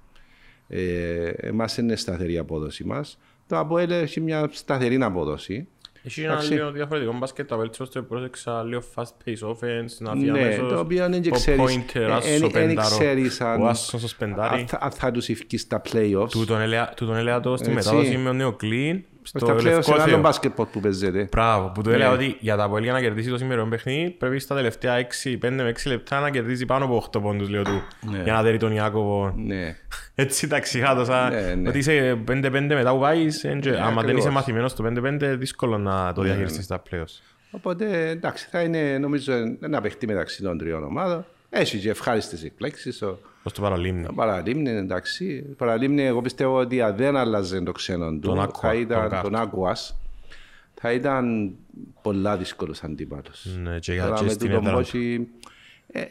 Ε, Εμάς είναι σταθερή η απόδοση μας. Το ΑΠΟΕΛ έχει μια σταθερή απόδοση. Έχει ένα Εντάξει. λίγο διαφορετικό μπάσκετ, τα βέλτισα ώστε πρόσεξα λίγο fast pace offense, να Ναι, φύγει αμέσως το οποίο δεν ο ξέρεις, pointer, ε, άσος εν- ο εν πεντάρο, ξέρεις αν- ο άσος ο σπεντάρι. Αν θα, αν θα τους ευκεί στα playoffs. Τούτον ελέα- τούτον έλεγα το στη Έτσι. μετάδοση με ο Νέο Κλίν, στο Στα πλέον σε Λευκό ένα άλλο Θεό. μπάσκετ που παίζεται. Μπράβο, που του έλεγα Ναι. ότι για τα Αποέλ για να κερδίσει το σημερινό παιχνίδι πρέπει στα τελευταία 6, 5 με 6 λεπτά να κερδίζει πάνω από 8 πόντους, λέω του, Ναι. για να δέρει τον Ιάκωβο. Ναι. Έτσι τα ξεχάτωσα, Ναι, ναι. ότι είσαι 5-5 μετά που πάεις, εν και- άμα δεν ακριβώς. είσαι μαθημένος στο 5-5, δύσκολο να το Ναι, διαχειριστείς στα playoffs. Οπότε εντάξει, θα είναι νομίζω ένα παιχτή μεταξύ των τριών ομάδων. Έχει και ευχάριστες εκπλήξεις. Ως το παραλίμνη. Το Παραλίμνη είναι εντάξει. Το Παραλίμνη, εγώ πιστεύω ότι αν δεν άλλαζε το ξένο του, Τον Aqua, θα ήταν τον Κάρτ. τον Άγκουα, θα πολλά δύσκολος αντίπαλος. Ναι, και για- Τώρα και με στην τον έδρα του. Μπότσι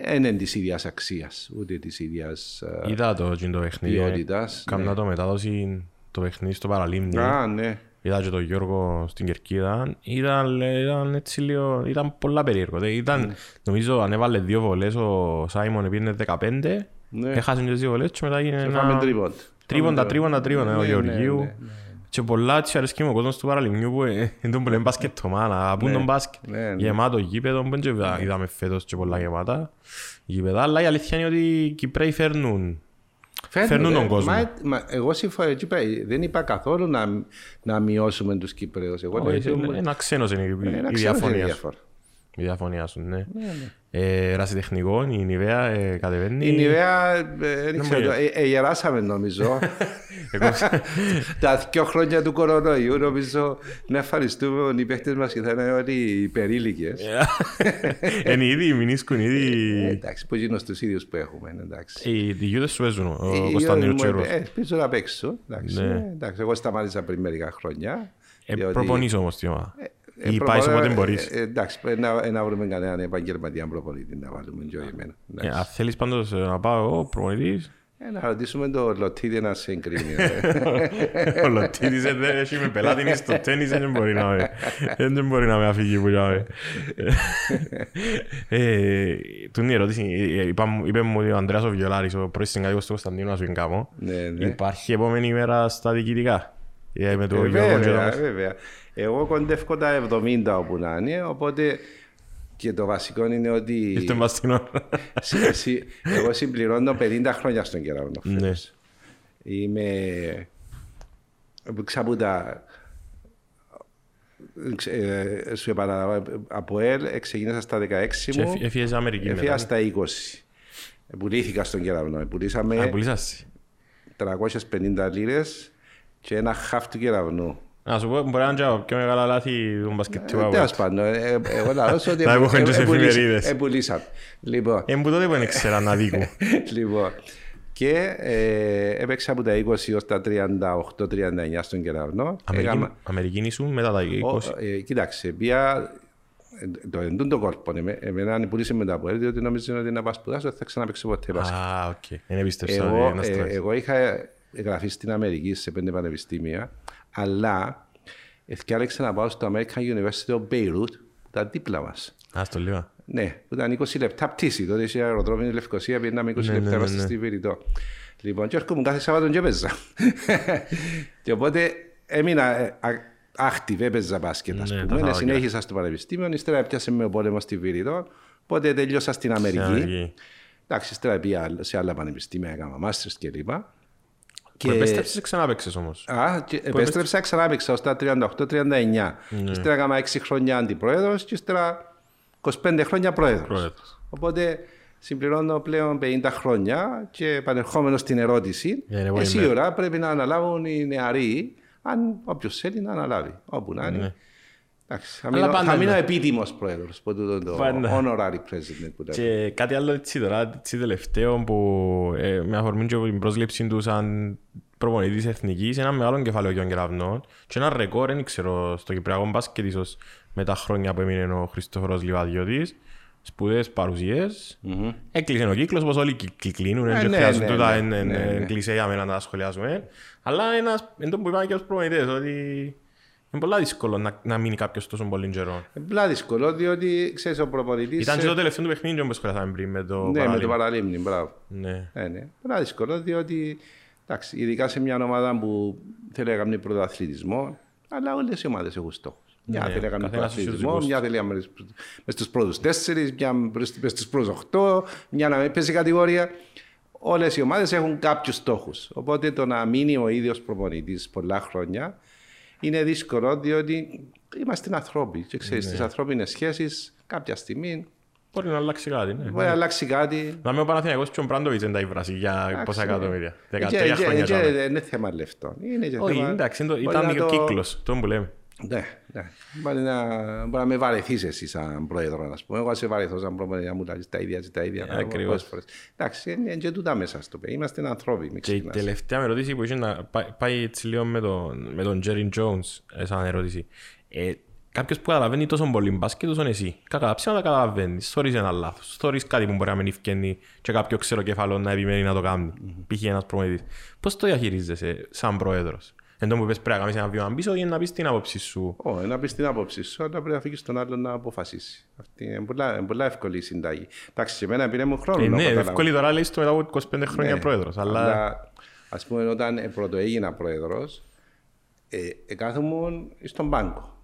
δεν είναι της ίδιας αξίας, ούτε της ίδιας. Είδα το τζιν το παιχνίδι. ποιότητας, Κάμνα το μετάδοση το παιχνίδι στο παραλίμνη. Α, ναι. Είδα και τον Γιώργο στην Κερκίδα. Ήταν, ήταν έτσι λίγο, ήταν πολλά περίεργο. Δε, Ήταν, νομίζω αν έβαλε δύο βολές ο Σάιμον πήγαινε 15. Ναι. Έχασε και τις δύο βολές και μετά έγινε Και φάμε ένα... τρίποντ. Τρίποντα, τρίποντα, τρίποντα, ο Ναι, Γεωργίου. ναι, ναι, Και πολλά έτσι αρέσκει μου ο κόσμος του παραλιμνιού που ε, είναι τον που λέμε μπασκετομάνα, πούν τον μπάσκετ. ναι, ναι. Γεμάτο γήπεδο, που και είδα- είδαμε φέτος και πολλά γεμάτα γήπεδα, αλλά η αλήθεια είναι ότι οι Κυπρέοι φέρνουν. Φέρνουν τον ε, κόσμο. μα- μα εγώ συμφωνώ. εκεί πέρα, Δεν είπα καθόλου να, να μειώσουμε τους Κυπρέου. Εγώ λέω Όχι, ότι- Ένα ξένος είναι η- ένα η ξέρω είναι διαφωνία σου. διαφορά. Η διαφωνία σου, ναι. Ε, Ρασιτεχνικό, η Νιβαία ε, κατεβαίνει. Η Νιβαία, ε, δεν ξέρω, μου ε, ε, γεράσαμε νομίζω. Εγώ- Τα δύο χρόνια του κορονοϊού νομίζω να ευχαριστούμε ότι οι παίχτες μας και θα είναι όλοι υπερήλικες. Είναι ήδη, μηνίσκουν Ε, ήδη. Εντάξει, που γίνω στους ίδιους που έχουμε, εντάξει. Οι οι γιούδες σου παίζουν, ο Ε, Κωνσταντίνος μου- Τσέρος. ε, Ελπίζω να παίξω. Εντάξει, Ναι. ε, εντάξει, εγώ σταμάτησα πριν μερικά χρόνια. Ε, διότι- Προπονείς όμως τη ομάδα. Ε, Ή προπονώ- πάει όποτε ε, μπορείς. ε, Εντάξει, πρέπει να, να βρούμε κανέναν επαγγελματία προπονητή να βάλουμε και όχι εμένα. Ε, εντάξει. Αν θέλεις πάντως ε, να πάω εγώ, προπονητής, Ε, να ρωτήσουμε το Λωτίδη να σε εγκρίνει. ε. ο Λωτίδης ε, δεν έχει με πελάτη είναι στο τέννις, δεν μπορεί να με, δεν μπορεί να με αφήγει που να με. Ε, Του είναι η ερώτηση, ε, είπα- είπε μου ότι ο Ανδρέας ο Βιολάρης, ο πρώην συγκάτοικος του Κωνσταντίνου, να σου εγκάμω. Ναι, ναι. Υπάρχει επόμενη μέρα στα διοικητικά; Ε, Με το Γιώργο και Βέβαια, το- βέβαια. Εγώ κοντεύω τα 70 όπου να είναι, οπότε και το βασικό είναι ότι Ήρθε μας στην ώρα. συ- συ- εγώ συμπληρώνω 50 χρόνια στον κεραυνό. Ναι. φέτος. Είμαι ξάπου τα ε, σου επαναλαμβάνω από ΕΛ ξεκίνησα στα 16 Και μου έφυ- έφυγες Αμερική έφυγα μετά. στα 20 πουλήθηκα στον κεραυνό Α, πουλήσαμε πουλήσασαι. 350 λίρες και ένα χαφ του κεραυνού Να σου πω, μπορεί να είναι και πιο μεγάλα λάθη του μπασκετικού αγώνα. Τέλος πάντων, ε, ε, εγώ λαό ότι Να έχουν και σε εφημερίδες. επουλήσαμε. Λοιπόν, Ε, που τότε που δεν ήξερα να δίκου. λοιπόν, και ε, έπαιξα από τα 20 ως τα 38-39 στον κεραυνό. Αμερική- Έκαμα- Αμερική ήσουν μετά τα 20. Ο- ε, Κοίταξε, πια ε, το εντούν το κόλπο. εμέ- Εμένα αν πουλήσε μετά από έρθει, διότι νομίζω ότι να πάω σπουδάσω δεν θα ξαναπαίξω ποτέ μπάσκετ. Α, οκ. Δεν επίστεψα Εγώ, ότι είναι ε, αστράς. εγώ είχα εγγραφεί στην Αμερική σε πέντε πανεπιστήμια, αλλά ευκάλεξα να πάω στο American University of Beirut, που ήταν δίπλα μας. Α, στο λίγο. Ναι, που ήταν 20 λεπτά πτήση. Τότε είχε αεροδρόμιο η Λευκοσία, πήγαμε 20 Ναι, λεπτά ναι, είμαστε ναι. στη Βηρητό. Λοιπόν, και έρχομαι κάθε Σάββατο και έπαιζα. και οπότε έμεινα ε, α- active, έπαιζα μπάσκετ, ας Ναι, τα πούμε. Ναι, Σαββατοκύριακα. συνέχισα στο πανεπιστήμιο, ύστερα έπιασε με ο πόλεμος στη Βηρητό, οπότε τελειώσα στην Αμερική. Αμερική. Εντάξει, ύστερα πήγα σε άλλα πανεπιστήμια, έκανα μάστερς κλπ. Που επέστρεψες και ξανά παίξες όμως; Α, και επέστρεψα, ξανά έπαιξα ως τα 38-39. Ναι. Ύστερα έκανα 6 χρόνια αντιπρόεδρος και ύστερα 25 χρόνια πρόεδρος. Πρόεδρος. Οπότε συμπληρώνω πλέον 50 χρόνια και επανερχόμενος στην ερώτηση, Για την επόμενη εσύ μέρα. ώρα πρέπει να αναλάβουν οι νεαροί, αν όποιος θέλει να αναλάβει, όπου να είναι. Εντάξει, θα Ναι. Αλλά μείνω, πάντα θα μείνω είναι. επίτιμος πρόεδρος, που τούτο το Πάντα. honorary president που λέμε. Και κάτι άλλο έτσι τώρα, έτσι τελευταίο που ε, με αφορμή και την πρόσληψη του σαν προπονητής εθνικής, ένα μεγάλο κεφάλαιο για τον κεραυνό και ένα ρεκόρ, δεν ξέρω, στο Κυπριακό μπάσκετ ίσως με τα χρόνια που έμεινε ο Χριστόφορος Λιβαδιώτης, σπουδαίες παρουσίες. Έκλεισε ο κύκλος, όπως όλοι κυ- κυκλίνουν, Ε, δεν ναι, χρειάζονται ναι, τούτα, ναι, εν- εν- ναι, ναι. εν κλεισέ για μένα να τα σχολιάσουμε. Αλλά ένας, εν τω που είπαμε και ως προπονητές, ότι είναι πολλά δύσκολο να, να μείνει κάποιος τόσο πολύ καιρό. Είναι πολλά δύσκολο, διότι ξέρεις ο προπονητής... Ήταν ε, και το τελευταίο του παιχνίδι όπως σχολιάσαμε πριν με το Ναι, με το παραλίμνη. παραλίμνη, μπράβο. Ναι. Ναι, ναι. Πολλά δύσκολο, διότι εντάξει, ειδικά σε μια ομάδα που θέλει να κάνει πρωτοαθλητισμό, αλλά όλες οι ομάδες έχουν στόχους. Μια Ναι, θέλει να κάνει καθένας στους πρωτοαθλητισμό, δικούς μια θέλει να μπει μες στους πρώτους τέσσερις, μια μες στους πρώτους οχτώ, μια να μην παίζει κατηγορία. Όλες οι ομάδες έχουν κάποιους στόχους. Οπότε το να μείνει ο ίδιος προπονητής πολλά χρόνια είναι δύσκολο διότι είμαστε ανθρώποι και ξέρεις Ναι. στις ανθρώπινες σχέσεις κάποια στιγμή Μπορεί να αλλάξει κάτι, ναι. μπορεί να αλλάξει κάτι. Να είμαι ο Παναθηναϊκός και ο Μπράντοβιτς δεν τα ήβρασε για Εντάξει, πόσα ναι. εκατομμύρια. Και- 13 και- χρόνια. και- τώρα. Δεν είναι θέμα λεφτών. Είναι και Όχι, θέμα- εντάξει, είναι το- μπορεί ήταν να ο το- κύκλος, το που λέμε. Ναι, ναι. Μπορεί να, μπορεί να με βαρεθείς εσύ σαν πρόεδρο, να πούμε. Εγώ σε βαρεθώ σαν πρόεδρο να μου λάζεις τα ίδια και τα ίδια. Ε, πράγματα ακριβώς. πολλές φορές. Εντάξει, είναι και τούτα μέσα στο παιδί. Είμαστε ανθρώποι, μην Και η ξεχνάς. τελευταία με ερώτηση που είχε να πάει, πάει έτσι λίγο με τον, με τον Τζέριν Jones, ε, σαν ερώτηση. Ε, κάποιος που καταλαβαίνει τόσο πολύ μπάσκετ όσο εσύ. Κακά τα ψέματα καταλαβαίνεις. Θωρείς ένα λάθος. Θωρείς κάτι που μπορεί να μην ευκαινεί και κάποιο ξέρω κεφαλό να επιμένει να το κάνει. Π.χ. ένας προμηθητής. Πώς το διαχειρίζεσαι σαν πρόεδρος; Εν τω που πες πρέπει να κάνεις ένα βήμα πίσω ή να πεις την άποψη σου. Ω, να πεις την άποψη σου, αλλά πρέπει να αφήσει τον άλλον να αποφασίσει. Αυτή είναι πολλά, είναι πολλά εύκολη η συνταγή. Εντάξει, και εμένα πήρε μου χρόνο. Ε, να ναι, καταλάβω. εύκολη τώρα λέει στο μετά από 25 χρόνια Ναι, πρόεδρος. Αλλά ας πούμε, όταν ε, πρώτο έγινα πρόεδρος, ε, ε, κάθομαι στον πάγκο.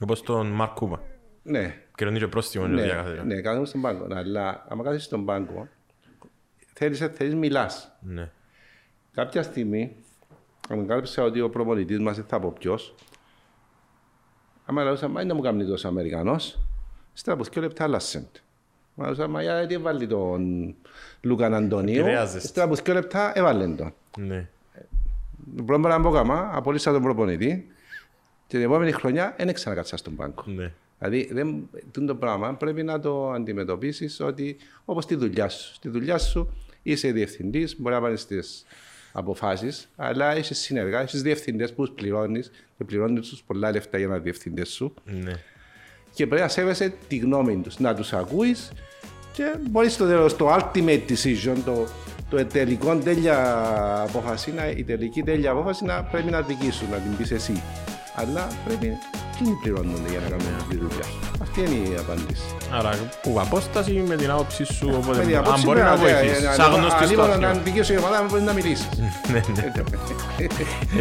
όπως τον Μαρκ Κούπα. Ναι, Κρίνει και πρόστιμο για ναι, κάθε ναι, κάθομαι στον πάγκο. Αλλά, άμα κάθεσαι στον πάγκο, θέλεις, θέλεις μιλάς. Ναι. Κάποια στιγμή, ανακάλυψα ότι ο προπονητής μας, δεν θα πω ποιος, άμα λέω, μα είναι να μου κάνει τόσος Αμερικανός, στερα από δύο λεπτά άλλασεν. Μα λέω, μα γιατί έβαλε τον Λούκαν Αντωνίου, Επηρεάζεστε. στερα από δύο λεπτά έβαλε τον. Ναι. Το πρώτο πράγμα που έκανα, απολύσα τον προπονητή και την επόμενη χρονιά δεν ξανακάτσα στον πάγκο. Ναι. Δηλαδή, δεν, τούτο το πράγμα πρέπει να το αντιμετωπίσεις ότι όπως τη δουλειά σου. Στη δουλειά σου είσαι διευθυντής, μπορεί να πάρει τι αποφάσεις, αλλά είσαι συνεργάτε, είσαι διευθυντές που τους πληρώνεις και πληρώνεις τους πολλά λεφτά για να διευθυντές σου. Ναι. Και πρέπει να σέβεσαι τη γνώμη τους, να τους ακούεις και μπορείς στο τέλο, το ultimate decision, το, το τελικό τέλεια απόφαση, να- η τελική τέλεια απόφαση να πρέπει να δική σου, να την πεις εσύ. Αλλά πρέπει εκείνοι πληρώνονται για να κάνουν τη δουλειά. Αυτή είναι η απάντηση. Άρα, που απόσταση με την άποψη σου, Με οπότε την αν απόψη μπορεί να πρέπει βοηθήσει. ε, Σαν αν- γνωστής αν στο λοιπόν, αρχείο. Αν πηγές η ομάδα, μπορεί να μιλήσεις. Ναι, ναι.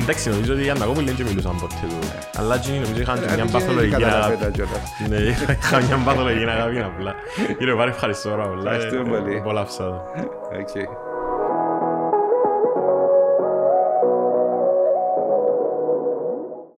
Εντάξει, νομίζω ότι οι Ανακόπουλοι δεν και μιλούσαν ποτέ του. Αλλά εκείνοι νομίζω είχαν και Ε, μια δεν παθολογική καταλαβαίνω αγάπη. τα κιόλας. Ναι, είχαν μια παθολογική αγάπη απλά. Κύριε Πάρη, ευχαριστώ πάρα πολλά. Ευχαριστούμε πολύ. Απολαύσα το. Οκ.